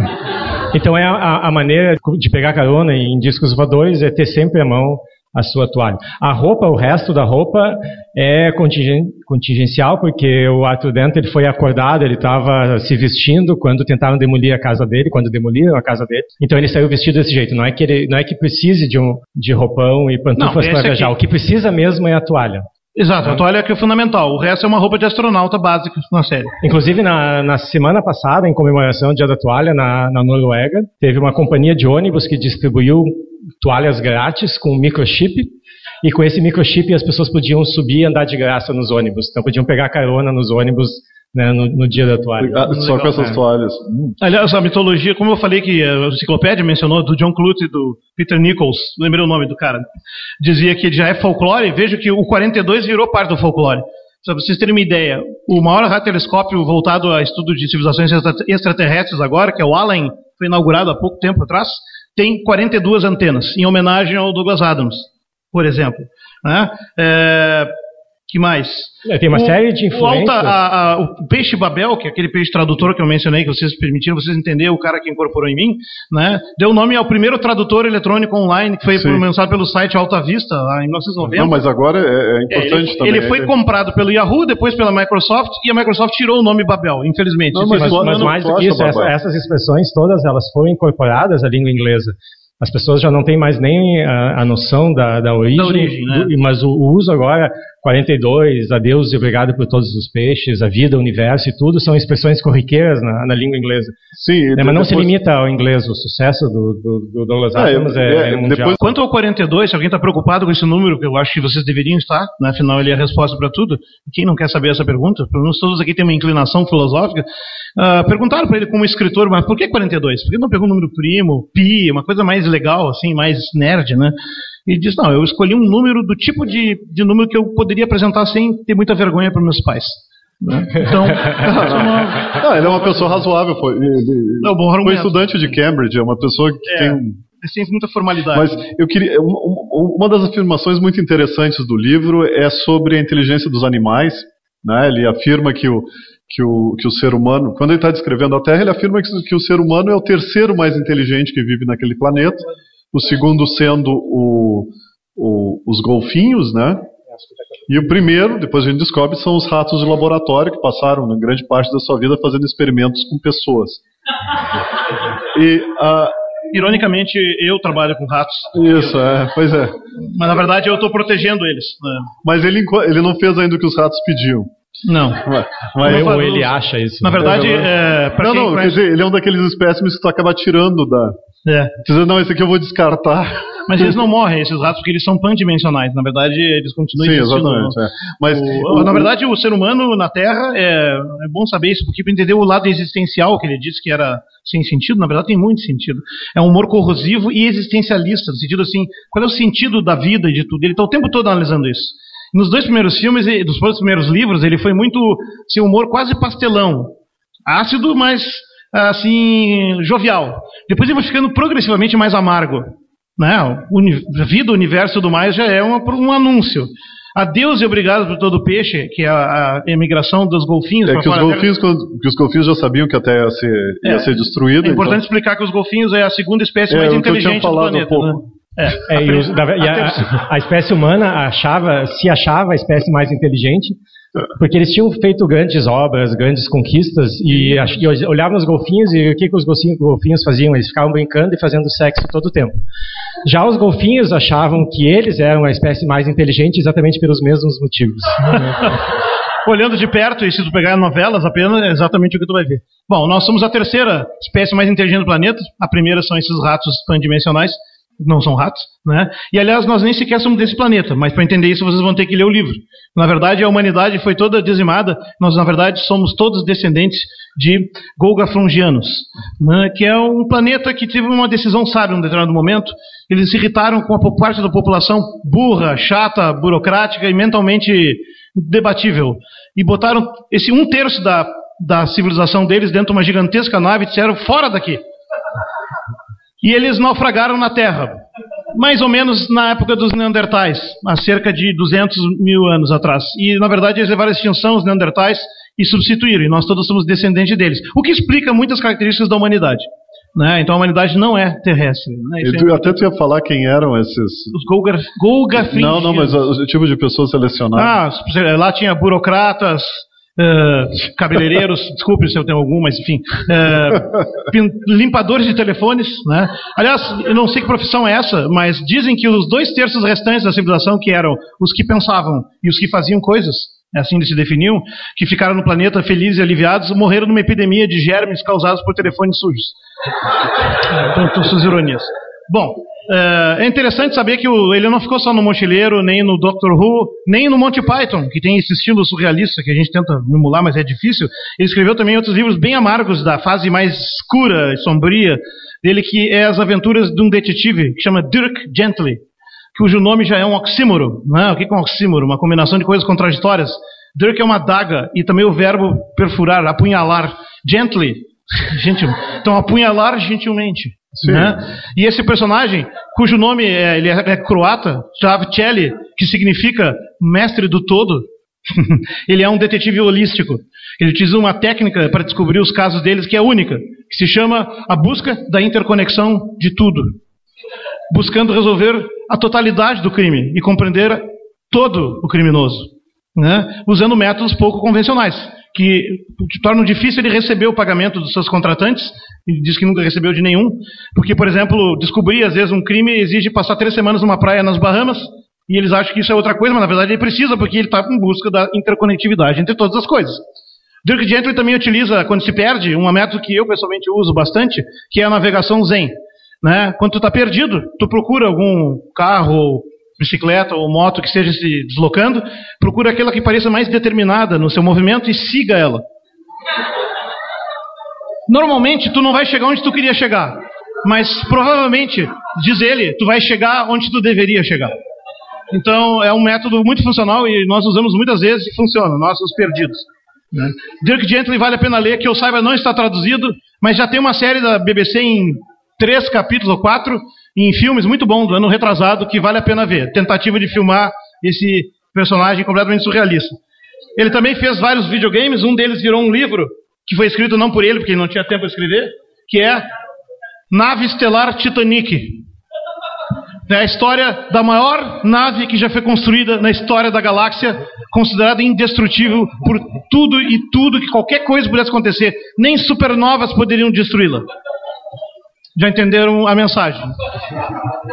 então é a, a, maneira de pegar carona em discos voadores é ter sempre à mão a sua toalha. A roupa, o resto da roupa é contingen, contingencial, porque o Arthur Dent ele foi acordado, ele estava se vestindo quando tentaram demolir a casa dele, quando demoliram a casa dele. Então ele saiu vestido desse jeito. Não é que ele, não é que precise de um de roupão e pantufas para viajar. O que precisa mesmo é a toalha. Exato, a toalha é que é fundamental. O resto é uma roupa de astronauta básica na série. Inclusive, na, na semana passada, em comemoração do Dia da Toalha, na, na Noruega, teve uma companhia de ônibus que distribuiu toalhas grátis com microchip. E com esse microchip as pessoas podiam subir e andar de graça nos ônibus. Então podiam pegar carona nos ônibus né, no, no, dia da toalha. Só com essas toalhas. Hum. Aliás, a mitologia, como eu falei que a enciclopédia mencionou, do John Clute e do Peter Nichols, lembrei o nome do cara, dizia que já é folclore, vejo que o 42 virou parte do folclore. Para vocês terem uma ideia, o maior radiotelescópio voltado a estudo de civilizações extraterrestres agora, que é o Allen, foi inaugurado há pouco tempo atrás, tem 42 antenas, em homenagem ao Douglas Adams, por exemplo. Né? É, que mais? É, tem uma o, série de influências. O, alta, a, a, o, peixe Babel, que é aquele peixe tradutor que eu mencionei, que vocês permitiram vocês entenderem, o cara que incorporou em mim, né? Deu nome ao primeiro tradutor eletrônico online que foi lançado pelo site Alta Vista, lá em 1990. Não, mas agora é, é importante é, ele, também. Ele foi ele... comprado pelo Yahoo, depois pela Microsoft, e a Microsoft tirou o nome Babel, infelizmente. Não, mas, mas, mas mais do que isso, essa, essas expressões todas elas foram incorporadas à língua inglesa. As pessoas já não têm mais nem a, a noção da, da origem, da origem né? do, mas o, o, uso agora, 42, adeus e obrigado por todos os peixes, a vida, o universo e tudo, são expressões corriqueiras na, na língua inglesa. Sim. Né? Mas não se limita ao inglês, o sucesso do, do, do Douglas é, Adams é, é, é mundial. Depois... Quanto ao 42, se alguém está preocupado com esse número, que eu acho que vocês deveriam estar, né? afinal ele é a resposta para tudo, quem não quer saber essa pergunta, pelo menos todos aqui têm uma inclinação filosófica, uh, perguntaram para ele como escritor, mas por que 42? Por que não pegou o número primo, pi, uma coisa mais legal, assim, mais nerd, né? E diz, não, eu escolhi um número do tipo de, de número que eu poderia apresentar sem ter muita vergonha para meus pais. Né? Então, não, ele é uma pessoa razoável. Foi, ele, não, bom foi estudante de Cambridge, é uma pessoa que é, tem tem muita formalidade. Mas eu queria uma, uma das afirmações muito interessantes do livro é sobre a inteligência dos animais. Né? Ele afirma que o, que o, que o ser humano, quando ele está descrevendo a Terra, ele afirma que, que, o ser humano é o terceiro mais inteligente que vive naquele planeta, o segundo sendo o, o, os golfinhos, né? E o primeiro, depois a gente descobre, são os ratos de laboratório que passaram né, grande parte da sua vida fazendo experimentos com pessoas. E uh, Ironicamente, eu trabalho com ratos. Isso, é, pois é. Mas na verdade eu estou protegendo eles. Né? Mas ele, ele não fez ainda o que os ratos pediam. Não. Mas, ou ele acha isso. Na verdade, é, é não, não, quer dizer, ele é um daqueles espécimes que tu acaba tirando da. É. Dizer, não, esse aqui eu vou descartar. Mas eles não morrem, esses ratos, porque eles são pandimensionais. Na verdade, eles continuam Sim, exatamente. É. Mas, o, o, na verdade, o ser humano na Terra, é, é bom saber isso, porque para entender o lado existencial que ele disse que era sem sentido, na verdade tem muito sentido. É um humor corrosivo e existencialista, no sentido assim, qual é o sentido da vida e de tudo. Ele está o tempo todo analisando isso. Nos dois primeiros filmes, dos dois primeiros livros, ele foi muito, assim, humor quase pastelão. Ácido, mas, assim, jovial. Depois ele vai ficando progressivamente mais amargo. Né? A vida, o universo e tudo mais já é uma, um anúncio. Adeus e obrigado por todo o peixe, que é a, emigração dos golfinhos. É que os golfinhos, que os golfinhos já sabiam que até ia ser, ia é, ser destruído. É importante então... explicar que os golfinhos é a segunda espécie é, mais inteligente do planeta. Um né? É, é e, os, da, e a, a, espécie humana achava, se achava a espécie mais inteligente, porque eles tinham feito grandes obras, grandes conquistas, e, e olhavam os golfinhos e o que, que os golfinhos, faziam? Eles ficavam brincando e fazendo sexo todo o tempo. Já os golfinhos achavam que eles eram a espécie mais inteligente exatamente pelos mesmos motivos. Olhando de perto, e se tu pegar novelas apenas, é exatamente o que tu vai ver. Bom, nós somos a terceira espécie mais inteligente do planeta. A primeira são esses ratos pandimensionais não são ratos, né? E aliás, nós nem sequer somos desse planeta, mas para entender isso vocês vão ter que ler o livro. Na verdade, a humanidade foi toda dizimada, nós na verdade somos todos descendentes de golgafrongianos, né? que é um planeta que teve uma decisão sábia em um determinado momento. Eles se irritaram com a parte da população burra, chata, burocrática e mentalmente debatível. E botaram esse um terço da, da civilização deles dentro de uma gigantesca nave e disseram: fora daqui. E eles naufragaram na Terra, mais ou menos na época dos Neandertais, há cerca de 200 mil anos atrás. E, na verdade, eles levaram a extinção os Neandertais e substituíram, e nós todos somos descendentes deles. O que explica muitas características da humanidade. Né? Então a humanidade não é terrestre. Né? E tu, é... até tu ia falar quem eram esses. Os Golga, Golga Não, não, mas o, o tipo de pessoas selecionadas. Ah, lá tinha burocratas, Uh, cabeleireiros, desculpe se eu tenho algum, mas enfim, uh, limpadores de telefones, né? Aliás, eu não sei que profissão é essa, mas dizem que os dois terços restantes da civilização, que eram os que pensavam e os que faziam coisas, é assim eles se definiam, que ficaram no planeta felizes e aliviados, morreram numa epidemia de germes causados por telefones sujos. Então, suas ironias. Bom, é interessante saber que ele não ficou só no Mochileiro, nem no Doctor Who, nem no Monty Python, que tem esse estilo surrealista que a gente tenta emular, mas é difícil. Ele escreveu também outros livros bem amargos da fase mais escura e sombria dele, que é as aventuras de um detetive que chama Dirk Gently, cujo nome já é um oxímoro. Né? O que é um oxímoro? Uma combinação de coisas contraditórias. Dirk é uma daga e também o verbo perfurar, apunhalar. Gently, gentil. Então, apunhalar gentilmente. Né? E esse personagem, cujo nome é, ele é, é croata, Javcelli, que significa mestre do todo, ele é um detetive holístico. Ele utiliza uma técnica para descobrir os casos deles que é única, que se chama a busca da interconexão de tudo. Buscando resolver a totalidade do crime e compreender todo o criminoso, né? usando métodos pouco convencionais que tornam difícil ele receber o pagamento dos seus contratantes, ele diz que nunca recebeu de nenhum, porque, por exemplo, descobrir às vezes um crime exige passar três semanas numa praia nas Bahamas, e eles acham que isso é outra coisa, mas na verdade ele precisa, porque ele está em busca da interconectividade entre todas as coisas. Dirk Gently também utiliza, quando se perde, um método que eu pessoalmente uso bastante, que é a navegação Zen. Né? Quando tu está perdido, tu procura algum carro bicicleta ou moto que esteja se deslocando, procura aquela que pareça mais determinada no seu movimento e siga ela. Normalmente tu não vai chegar onde tu queria chegar, mas provavelmente, diz ele, tu vai chegar onde tu deveria chegar. Então é um método muito funcional e nós usamos muitas vezes e funciona, nós os perdidos. Né? Dirk Gently vale a pena ler, que eu saiba não está traduzido, mas já tem uma série da BBC em três capítulos ou quatro em filmes muito bom do ano retrasado que vale a pena ver. Tentativa de filmar esse personagem completamente surrealista. Ele também fez vários videogames, um deles virou um livro que foi escrito não por ele, porque ele não tinha tempo para escrever, que é Nave Estelar Titanic. É a história da maior nave que já foi construída na história da galáxia, considerada indestrutível por tudo e tudo que qualquer coisa pudesse acontecer. Nem supernovas poderiam destruí-la. Já entenderam a mensagem?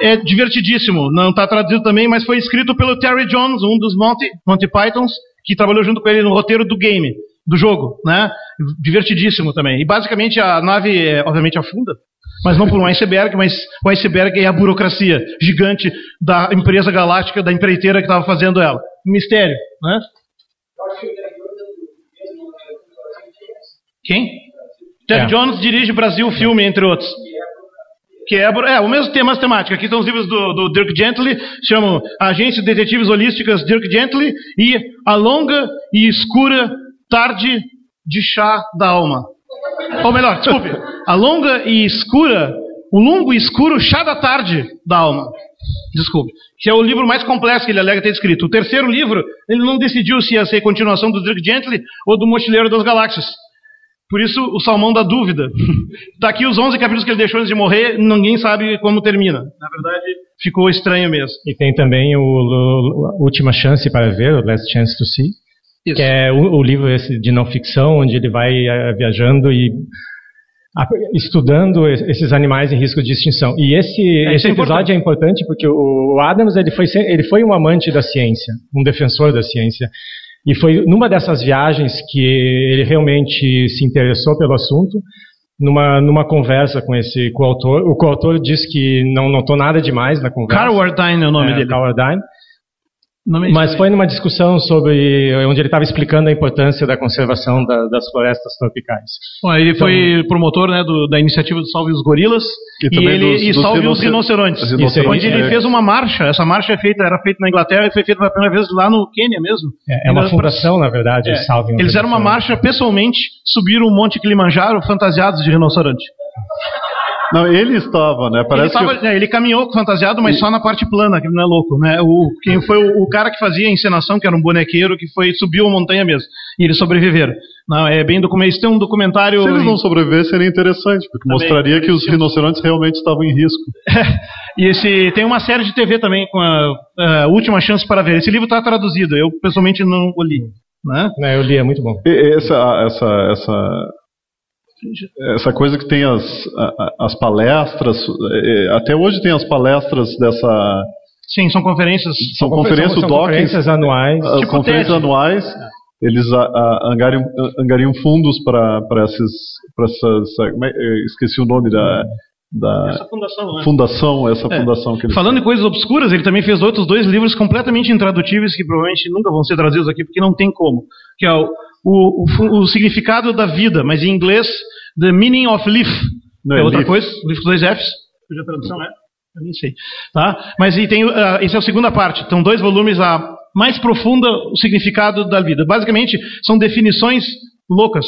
É divertidíssimo. Não está traduzido também, mas foi escrito pelo Terry Jones, um dos Monty, Monty Pythons, que trabalhou junto com ele no roteiro do game, do jogo, né? Divertidíssimo também. E basicamente a nave, é, obviamente, afunda, mas não por um iceberg, mas o iceberg é a burocracia gigante da empresa galáctica, da empreiteira que estava fazendo ela. Mistério, né? Quem? Terry é. Jones dirige Brasil Filme, entre outros que é, o mesmo tema, temática. Aqui estão os livros do, do Dirk Gently, chamam Agência de Detetives Holísticas Dirk Gently e A Longa e Escura Tarde de Chá da Alma. Ou melhor, desculpe, A Longa e Escura, o longo e escuro chá da tarde da alma. Desculpe. Que é o livro mais complexo que ele alega ter escrito. O terceiro livro, ele não decidiu se ia ser continuação do Dirk Gently ou do Mochileiro das Galáxias. Por isso, o salmão da dúvida. Está aqui os 11 capítulos que ele deixou antes de morrer, ninguém sabe como termina. Na verdade, ficou estranho mesmo. E tem também o, o Última Chance para Ver, o Last Chance to See, isso. que é o, o, livro esse de não ficção, onde ele vai uh, viajando e estudando esses animais em risco de extinção. E esse, é, esse é episódio é importante porque o Adams ele foi, ele foi um amante da ciência, um defensor da ciência. E foi numa dessas viagens que ele realmente se interessou pelo assunto, numa, numa conversa com esse coautor. O coautor disse que não notou nada demais na conversa. Carl é o nome é, dele. Carl. Mas foi numa discussão sobre onde ele estava explicando a importância da conservação da, das florestas tropicais. Bom, ele então, foi promotor né, do, da iniciativa do Salve os Gorilas e, e ele dos, e dos Salve os Rinocerontes. rinocerontes. Onde ele é. fez uma marcha. Essa marcha é feita, era feita na Inglaterra e foi feita pela primeira vez lá no Quênia mesmo. É, é uma fundação, na verdade, é. Salve. Eles fizeram uma marcha pessoalmente, subiram o Monte Kilimanjaro fantasiados de rinoceronte. Não, ele estava, né? Parece ele, tava, que... é, ele caminhou fantasiado, mas só na parte plana, que não é louco, né? O, quem foi o, o, cara que fazia a encenação, que era um bonequeiro, que foi subiu a montanha mesmo. E eles sobreviveram. Não, é bem documentário. Tem um documentário. Se eles não sobrevivessem, seria interessante, porque também, mostraria que os rinocerontes realmente estavam em risco. e esse tem uma série de TV também com a, a Última Chance para Ver. Esse livro está traduzido. Eu pessoalmente não o li. Né? É, eu li, é muito bom. E, essa, essa, essa essa coisa que tem as, as palestras, é, até hoje tem as palestras dessa. Sim, são conferências. São, conferências, são, são conferências anuais. As tipo conferências TED. anuais. Eles a, a, angariam, angariam fundos para esses. Pra essas, é, esqueci o nome da. Da essa fundação, né? fundação, essa é. fundação que ele Falando em coisas obscuras, ele também fez outros dois livros completamente intradutíveis que provavelmente nunca vão ser traduzidos aqui porque não tem como. Que é o o, o, o, significado da vida, mas em inglês, the meaning of life. Não é, é outra coisa, life com dois Fs. Cuja tradução é? Eu nem sei. Tá? Mas e tem, uh, essa é a segunda parte. Então, dois volumes, a mais profunda o significado da vida. Basicamente, são definições loucas.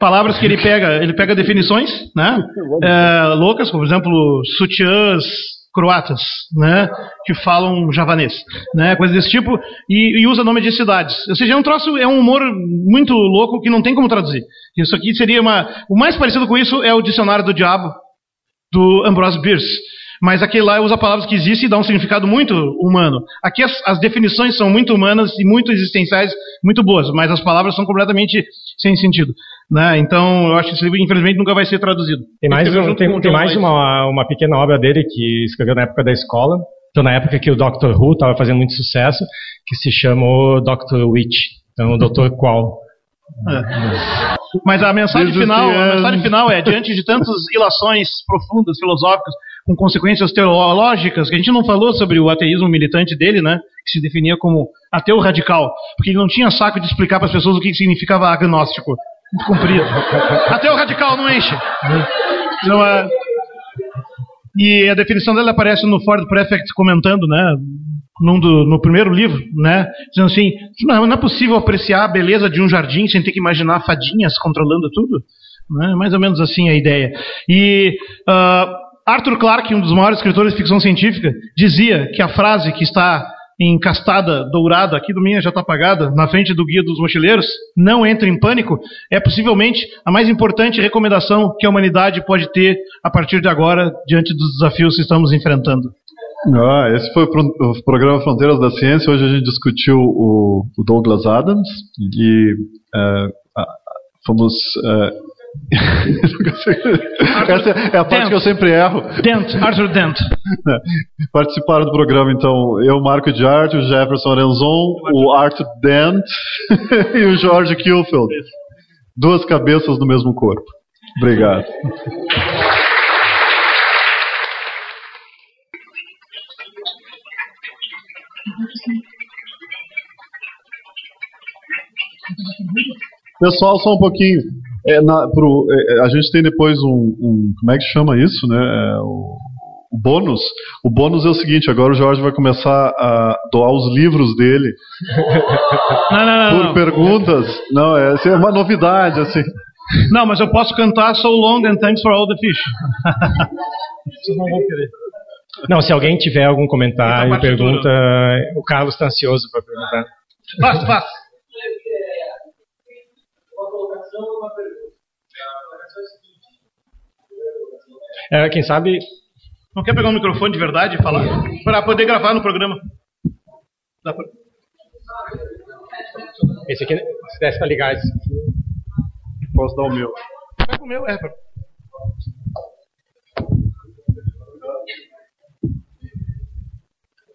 Palavras que ele pega, ele pega definições, né? É, loucas, por exemplo, sutiãs, croatas, né, que falam javanês, né, coisa desse tipo, e, e, usa nome de cidades. Ou seja, é um troço, é um humor muito louco que não tem como traduzir. Isso aqui seria uma, o mais parecido com isso é o dicionário do diabo do Ambrose Bierce. Mas aquele lá usa palavras que existem e dá um significado muito humano. Aqui as, as, definições são muito humanas e muito existenciais, muito boas, mas as palavras são completamente sem sentido. Né? Então, eu acho que esse livro, infelizmente, nunca vai ser traduzido. Tem mais, um, tem, tem mais uma, uma pequena obra dele que escreveu na época da escola, então na época que o Dr. Who estava fazendo muito sucesso, que se chamou Dr. Witch, então o Dr. Qual. É. Mas a mensagem final, a mensagem final é diante de tantas ilações profundas, filosóficas, com consequências teológicas, que a gente não falou sobre o ateísmo militante dele, né? Que se definia como ateu radical, porque ele não tinha saco de explicar para as pessoas o que significava agnóstico. Muito comprido. ateu radical não enche. Então, é... E a definição dele aparece no Ford Prefect comentando, né? Do, no primeiro livro, né? Dizendo assim: não, não, é possível apreciar a beleza de um jardim sem ter que imaginar fadinhas controlando tudo. Né? Mais ou menos assim a ideia. E uh, Arthur Clarke, um dos maiores escritores de ficção científica, dizia que a frase que está encastada, dourada, aqui do minha já está apagada, na frente do Guia dos Mochileiros, não entre em pânico, é possivelmente a mais importante recomendação que a humanidade pode ter a partir de agora, diante dos desafios que estamos enfrentando. Ah, esse foi o programa Fronteiras da Ciência. Hoje a gente discutiu o, Douglas Adams e uh, fomos uh, Essa é a parte Dent. que eu sempre erro. Dent, Arthur Dent. Participaram do programa, então, eu, Marco de Arte, o Jefferson Arenzon, o Arthur Dent e o Jorge Kilfield. Duas cabeças no mesmo corpo. Obrigado. Pessoal, só um pouquinho. É, na, pro, é, é, a gente tem depois um, um, Como é que chama isso, né? É, o, o, bônus. O bônus é o seguinte: agora o Jorge vai começar a doar os livros dele. Não, não, não. Por não. perguntas. Não, é, é uma novidade, assim. Não, mas eu posso cantar So Long and Thanks for All the Fish. Vocês não vão querer. Não, se alguém tiver algum comentário, pergunta, o Carlos está ansioso para perguntar. Faz, faz. É, quem sabe. Não quer pegar um microfone de verdade e falar? Para poder gravar no programa. Dá pra... Esse aqui, se desse para ligar esse aqui. Posso dar o meu? Pega o meu, é.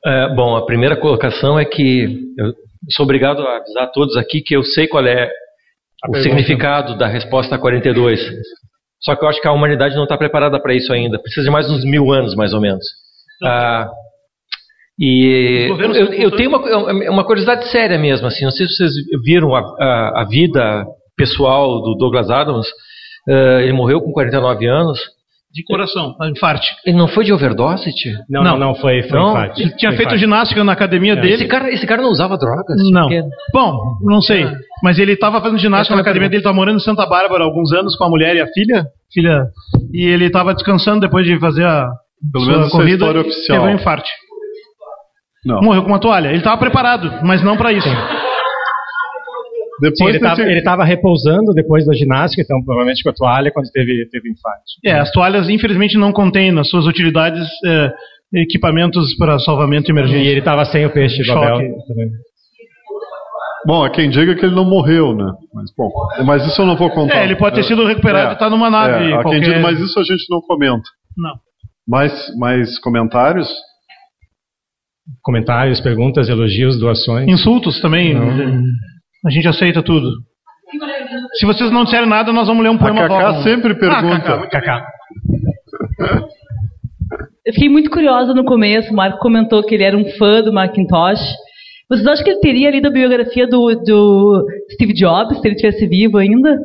É, bom, a primeira colocação é que eu sou obrigado a avisar a todos aqui que eu sei qual é a o pergunta. significado da resposta 42. Só que eu acho que a humanidade não está preparada para isso ainda. Precisa de mais uns mil anos, mais ou menos. Ah, e eu, eu, tenho uma, uma, curiosidade séria mesmo. Assim, não sei se vocês viram a, a, a vida pessoal do Douglas Adams. Uh, ele morreu com 49 anos de coração, infarte. Ele não foi de overdose, tio? Não, não, não, foi, foi não, infarte. Ele tinha foi feito infarte. ginástica na academia é. dele. Esse cara, esse cara não usava drogas? Não. Porque... Bom, não sei. Ah. Mas ele estava fazendo ginástica na academia dele, estava morando em Santa Bárbara há alguns anos com a mulher e a filha. Filha. E ele estava descansando depois de fazer a Pelo sua menos é a corrida. história oficial. Teve um infarte. Não. Morreu com uma toalha. Ele estava preparado, mas não para isso. Depois Sim, ele estava ele tava repousando depois da ginástica, então provavelmente com a toalha quando teve, teve infarte. É, as toalhas infelizmente não contêm nas suas utilidades é, equipamentos para salvamento E emergente. ele estava sem o peixe do Choque. Abel também. Bom, há quem diga que ele não morreu, né? Mas, bom, mas isso eu não vou contar. É, ele pode ter sido recuperado e estar numa nave. É, há quem qualquer... diga, mas isso a gente não comenta. Não. Mais, mais comentários? Comentários, perguntas, elogios, doações. Insultos também. A gente aceita tudo. Se vocês não disserem nada, nós vamos ler um A poema Cacá bom. sempre Ah, pergunta. Cacá, muito Cacá. Eu fiquei muito curiosa no começo. O Marco comentou que ele era um fã do Macintosh. Vocês acham que ele teria lido a biografia do, do Steve Jobs, se ele tivesse vivo ainda?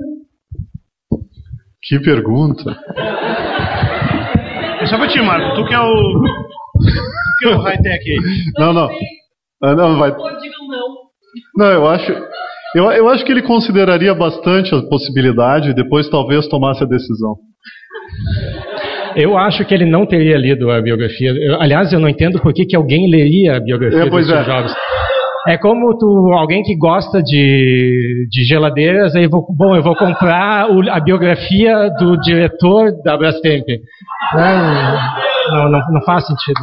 Que pergunta. É só pra ti, Marco. Tu que é o. Tu que é o high-tech aí. Não, não. Ah, não, vai. digam não. Não, eu acho. Eu, eu acho que ele consideraria bastante a possibilidade e depois talvez tomasse a decisão. Eu acho que ele não teria lido a biografia. Eu- aliás, eu não entendo por que, que alguém leria a biografia É, do Steve é. Jobs. É como tu, alguém que gosta de, de geladeiras, aí vou, bom, eu vou comprar o- a biografia do diretor da Brastemp. Não, não, não faz sentido.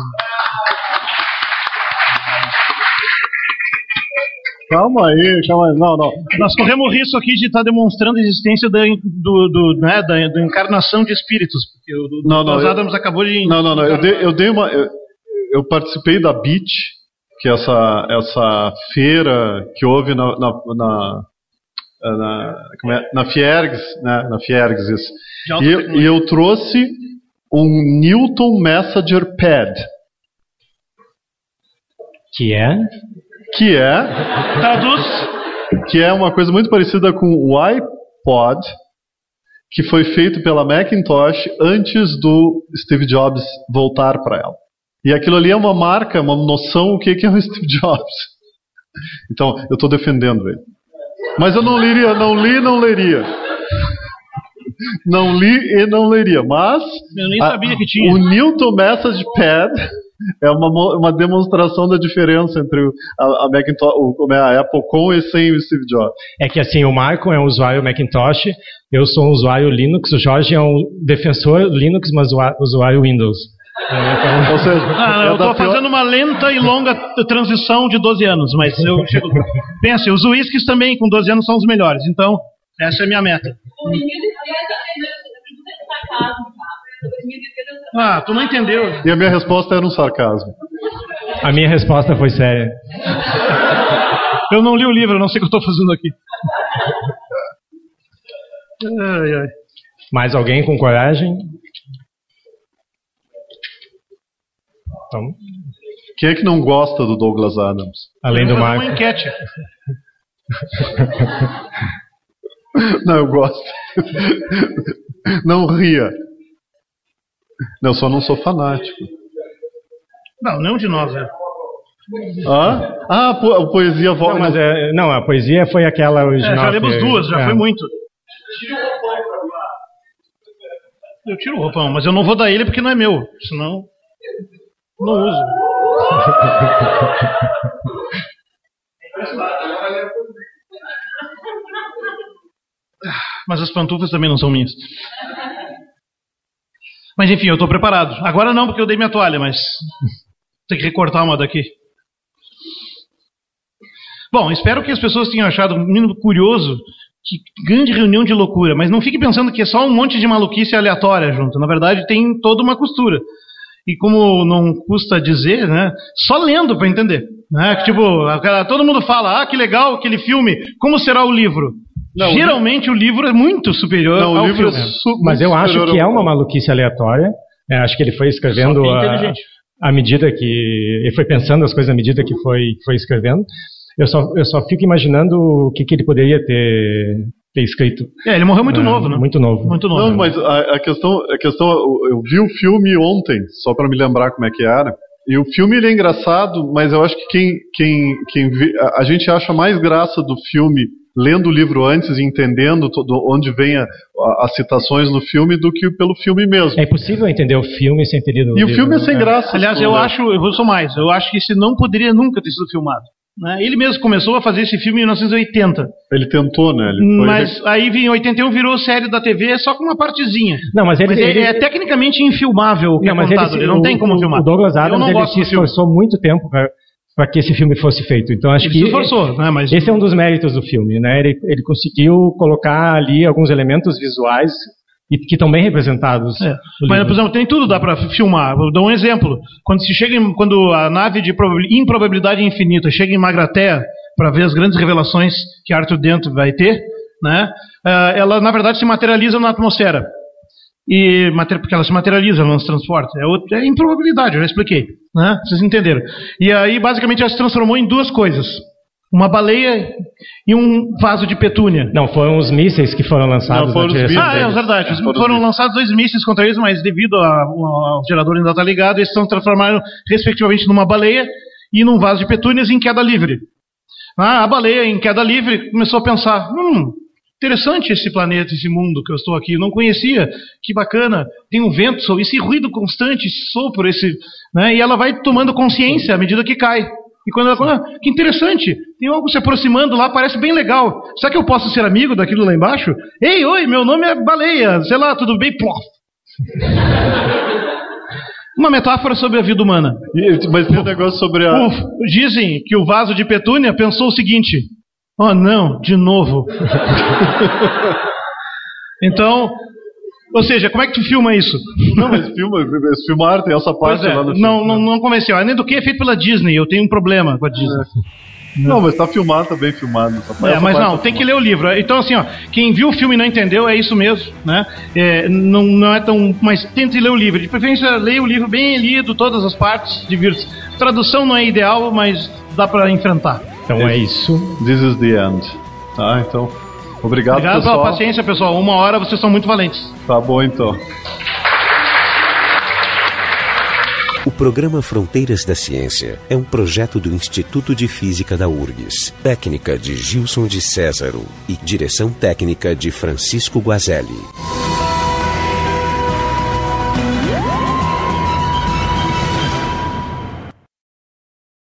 Calma aí, calma aí. Não, não. Nós corremos o risco aqui de estar demonstrando a existência da, do, do, né, da, da encarnação de espíritos. Porque o do, Não, não, Douglas eu- Adams acabou de. Não, não, não. Eu dei, eu dei uma. Eu, eu participei da Beat, que é essa, essa feira que houve na. na, na na, como é? na Fiergs, né? Na Fiergs, isso. E, eu- e eu trouxe um Newton Messenger Pad, Que é? Que é Traduz. que é uma coisa muito parecida com o iPod, que foi feito pela Macintosh antes do Steve Jobs voltar para ela. E aquilo ali é uma marca, uma noção o que é o Steve Jobs. Então, eu estou defendendo ele. Mas eu não leria, não li, não leria. Não li e não leria. Mas Eu nem a- sabia que tinha. o Newton Message Pad é uma, uma demonstração da diferença entre o- a, a Macintosh, o, é, a Apple com e sem o Steve Jobs. É que assim, o Marco é um usuário Macintosh, eu sou um usuário Linux, o Jorge é um defensor Linux, mas usuário Windows. É, então- Ou seja, Ah, é eu estou pior- fazendo uma lenta e longa transição de 12 anos, mas eu chego. Pensa, os uísques também com 12 anos são os melhores, então essa é a minha meta. Ah, tu não entendeu. E a minha resposta era um sarcasmo. a minha resposta foi séria. Eu não li o livro, eu não sei o que eu estou fazendo aqui. Ai, ai. Mais alguém com coragem? Então, Quem é que não gosta do Douglas Adams? além do Marco. Uma enquete. Não, eu gosto. Não ria. Não, eu só não sou fanático. Não, nenhum de nós é. Ah, ah po a poesia Não, volta. mas é, não, a poesia foi aquela É, original. já lemos que- duas, já é. foi muito. Eu tiro o roupão, mas eu não vou dar ele porque não é meu. Senão. Não uso. Mas as pantufas também não são minhas. Mas enfim, eu estou preparado. Agora não, porque eu dei minha toalha, mas tem que recortar uma daqui. Bom, espero que as pessoas tenham achado um mínimo curioso que grande reunião de loucura, mas não fique pensando que é só um monte de maluquice aleatória junto. Na verdade, tem toda uma costura. E como não custa dizer, né? Só lendo para entender. Né? Tipo, todo mundo fala, ah, que legal aquele filme, como será o livro? Não, o Geralmente o livro é muito superior Não, o ao livro é su- Mas eu acho que é uma maluquice aleatória. É, acho que ele foi escrevendo é a, à medida que. Ele foi pensando as coisas à medida que foi, foi escrevendo. Eu só, eu só fico imaginando o que, que ele poderia ter, ter escrito. É, ele morreu muito É, novo, né? Muito novo. Muito novo. Não, mas a, a questão, a questão, eu, eu vi o filme ontem, só para me lembrar como é que era. E o filme ele é engraçado, mas eu acho que quem, quem, quem vê, a, a gente acha mais graça do filme lendo o livro antes e entendendo todo, onde vem a, a, as citações no filme do que pelo filme mesmo. É impossível entender o filme sem ter lido o E livro. o filme é sem né? graça. Aliás, eu acho, eu sou mais, eu acho que esse não poderia nunca ter sido filmado. né? Ele mesmo começou a fazer esse filme em 1980, Ele tentou, né? Ele foi- mas aí em 81 virou série da TV só com uma partezinha. Não, mas ele, Mas é, ele- é tecnicamente infilmável o que não, é mas contado, ele, ele, não o- tem como filmar. O Douglas Adams não ele se esforçou muito tempo para que esse filme fosse feito. Então acho Ele que se esforçou, né? Mas esse é um dos méritos do filme, né? Ele, ele conseguiu colocar ali alguns elementos visuais e que estão bem representados. É. Mas, por exemplo, tem tudo, dá pra filmar. Vou dar um exemplo. Quando se chega em- quando a nave de probabil- improbabilidade infinita chega em Magratea para ver as grandes revelações que Arthur Dent vai ter, né? ah, ela na verdade se materializa na atmosfera. E porque ela se materializa, ela não se transporta. É, outra, é improbabilidade, eu já expliquei, né? Vocês entenderam? E aí basicamente ela se transformou em duas coisas: uma baleia e um vaso de petúnia. Não, foram os mísseis que foram lançados Não, foram na os direção Ah, é, verdade. Foram os Foram mísseis. lançados dois mísseis contra eles, mas devido ao gerador ainda estar ligado, eles se transformaram, respectivamente, numa baleia e num vaso de petúnias em queda livre. Ah, a baleia, em queda livre, começou a pensar: hum, interessante esse planeta, esse mundo que eu estou aqui. Eu não conhecia. Que bacana. Tem um vento, esse ruído constante, esse sopro, esse. Né? E ela vai tomando consciência à medida que cai. E quando ela fala, ah, que interessante, tem algo se aproximando lá, parece bem legal. Será que eu posso ser amigo daquilo lá embaixo? Ei, oi, meu nome é Baleia, sei lá, tudo bem? Plof. Uma metáfora sobre a vida humana. Mas tem um negócio sobre a. Uf, dizem que o vaso de petúnia pensou o seguinte: oh não, de novo. então, ou seja, como é que tu filma isso? Não, mas filma, eles filmaram, tem essa parte é, lá no filme. não, não, não convenceu. Nem do que é feito pela Disney. Eu tenho um problema com a Disney. Não, mas tá filmado, tá bem filmado. Essa É, mas não, tá tem que filmada. ler o livro. Então, assim, ó, quem viu o filme e não entendeu, é isso mesmo, né? É, não, não é tão. Mas tente ler o livro. De preferência, leia o livro bem lido, todas as partes, divirta-se. Tradução não é ideal, mas dá pra enfrentar. Então é isso. This is the end. Tá, então. Obrigado, Obrigado pessoal. pela paciência, pessoal. Uma hora vocês são muito valentes. Tá bom, então. O programa Fronteiras da Ciência é um projeto do Instituto de Física da URGS, técnica de Gilson de Césaro e direção técnica de Francisco Guazelli.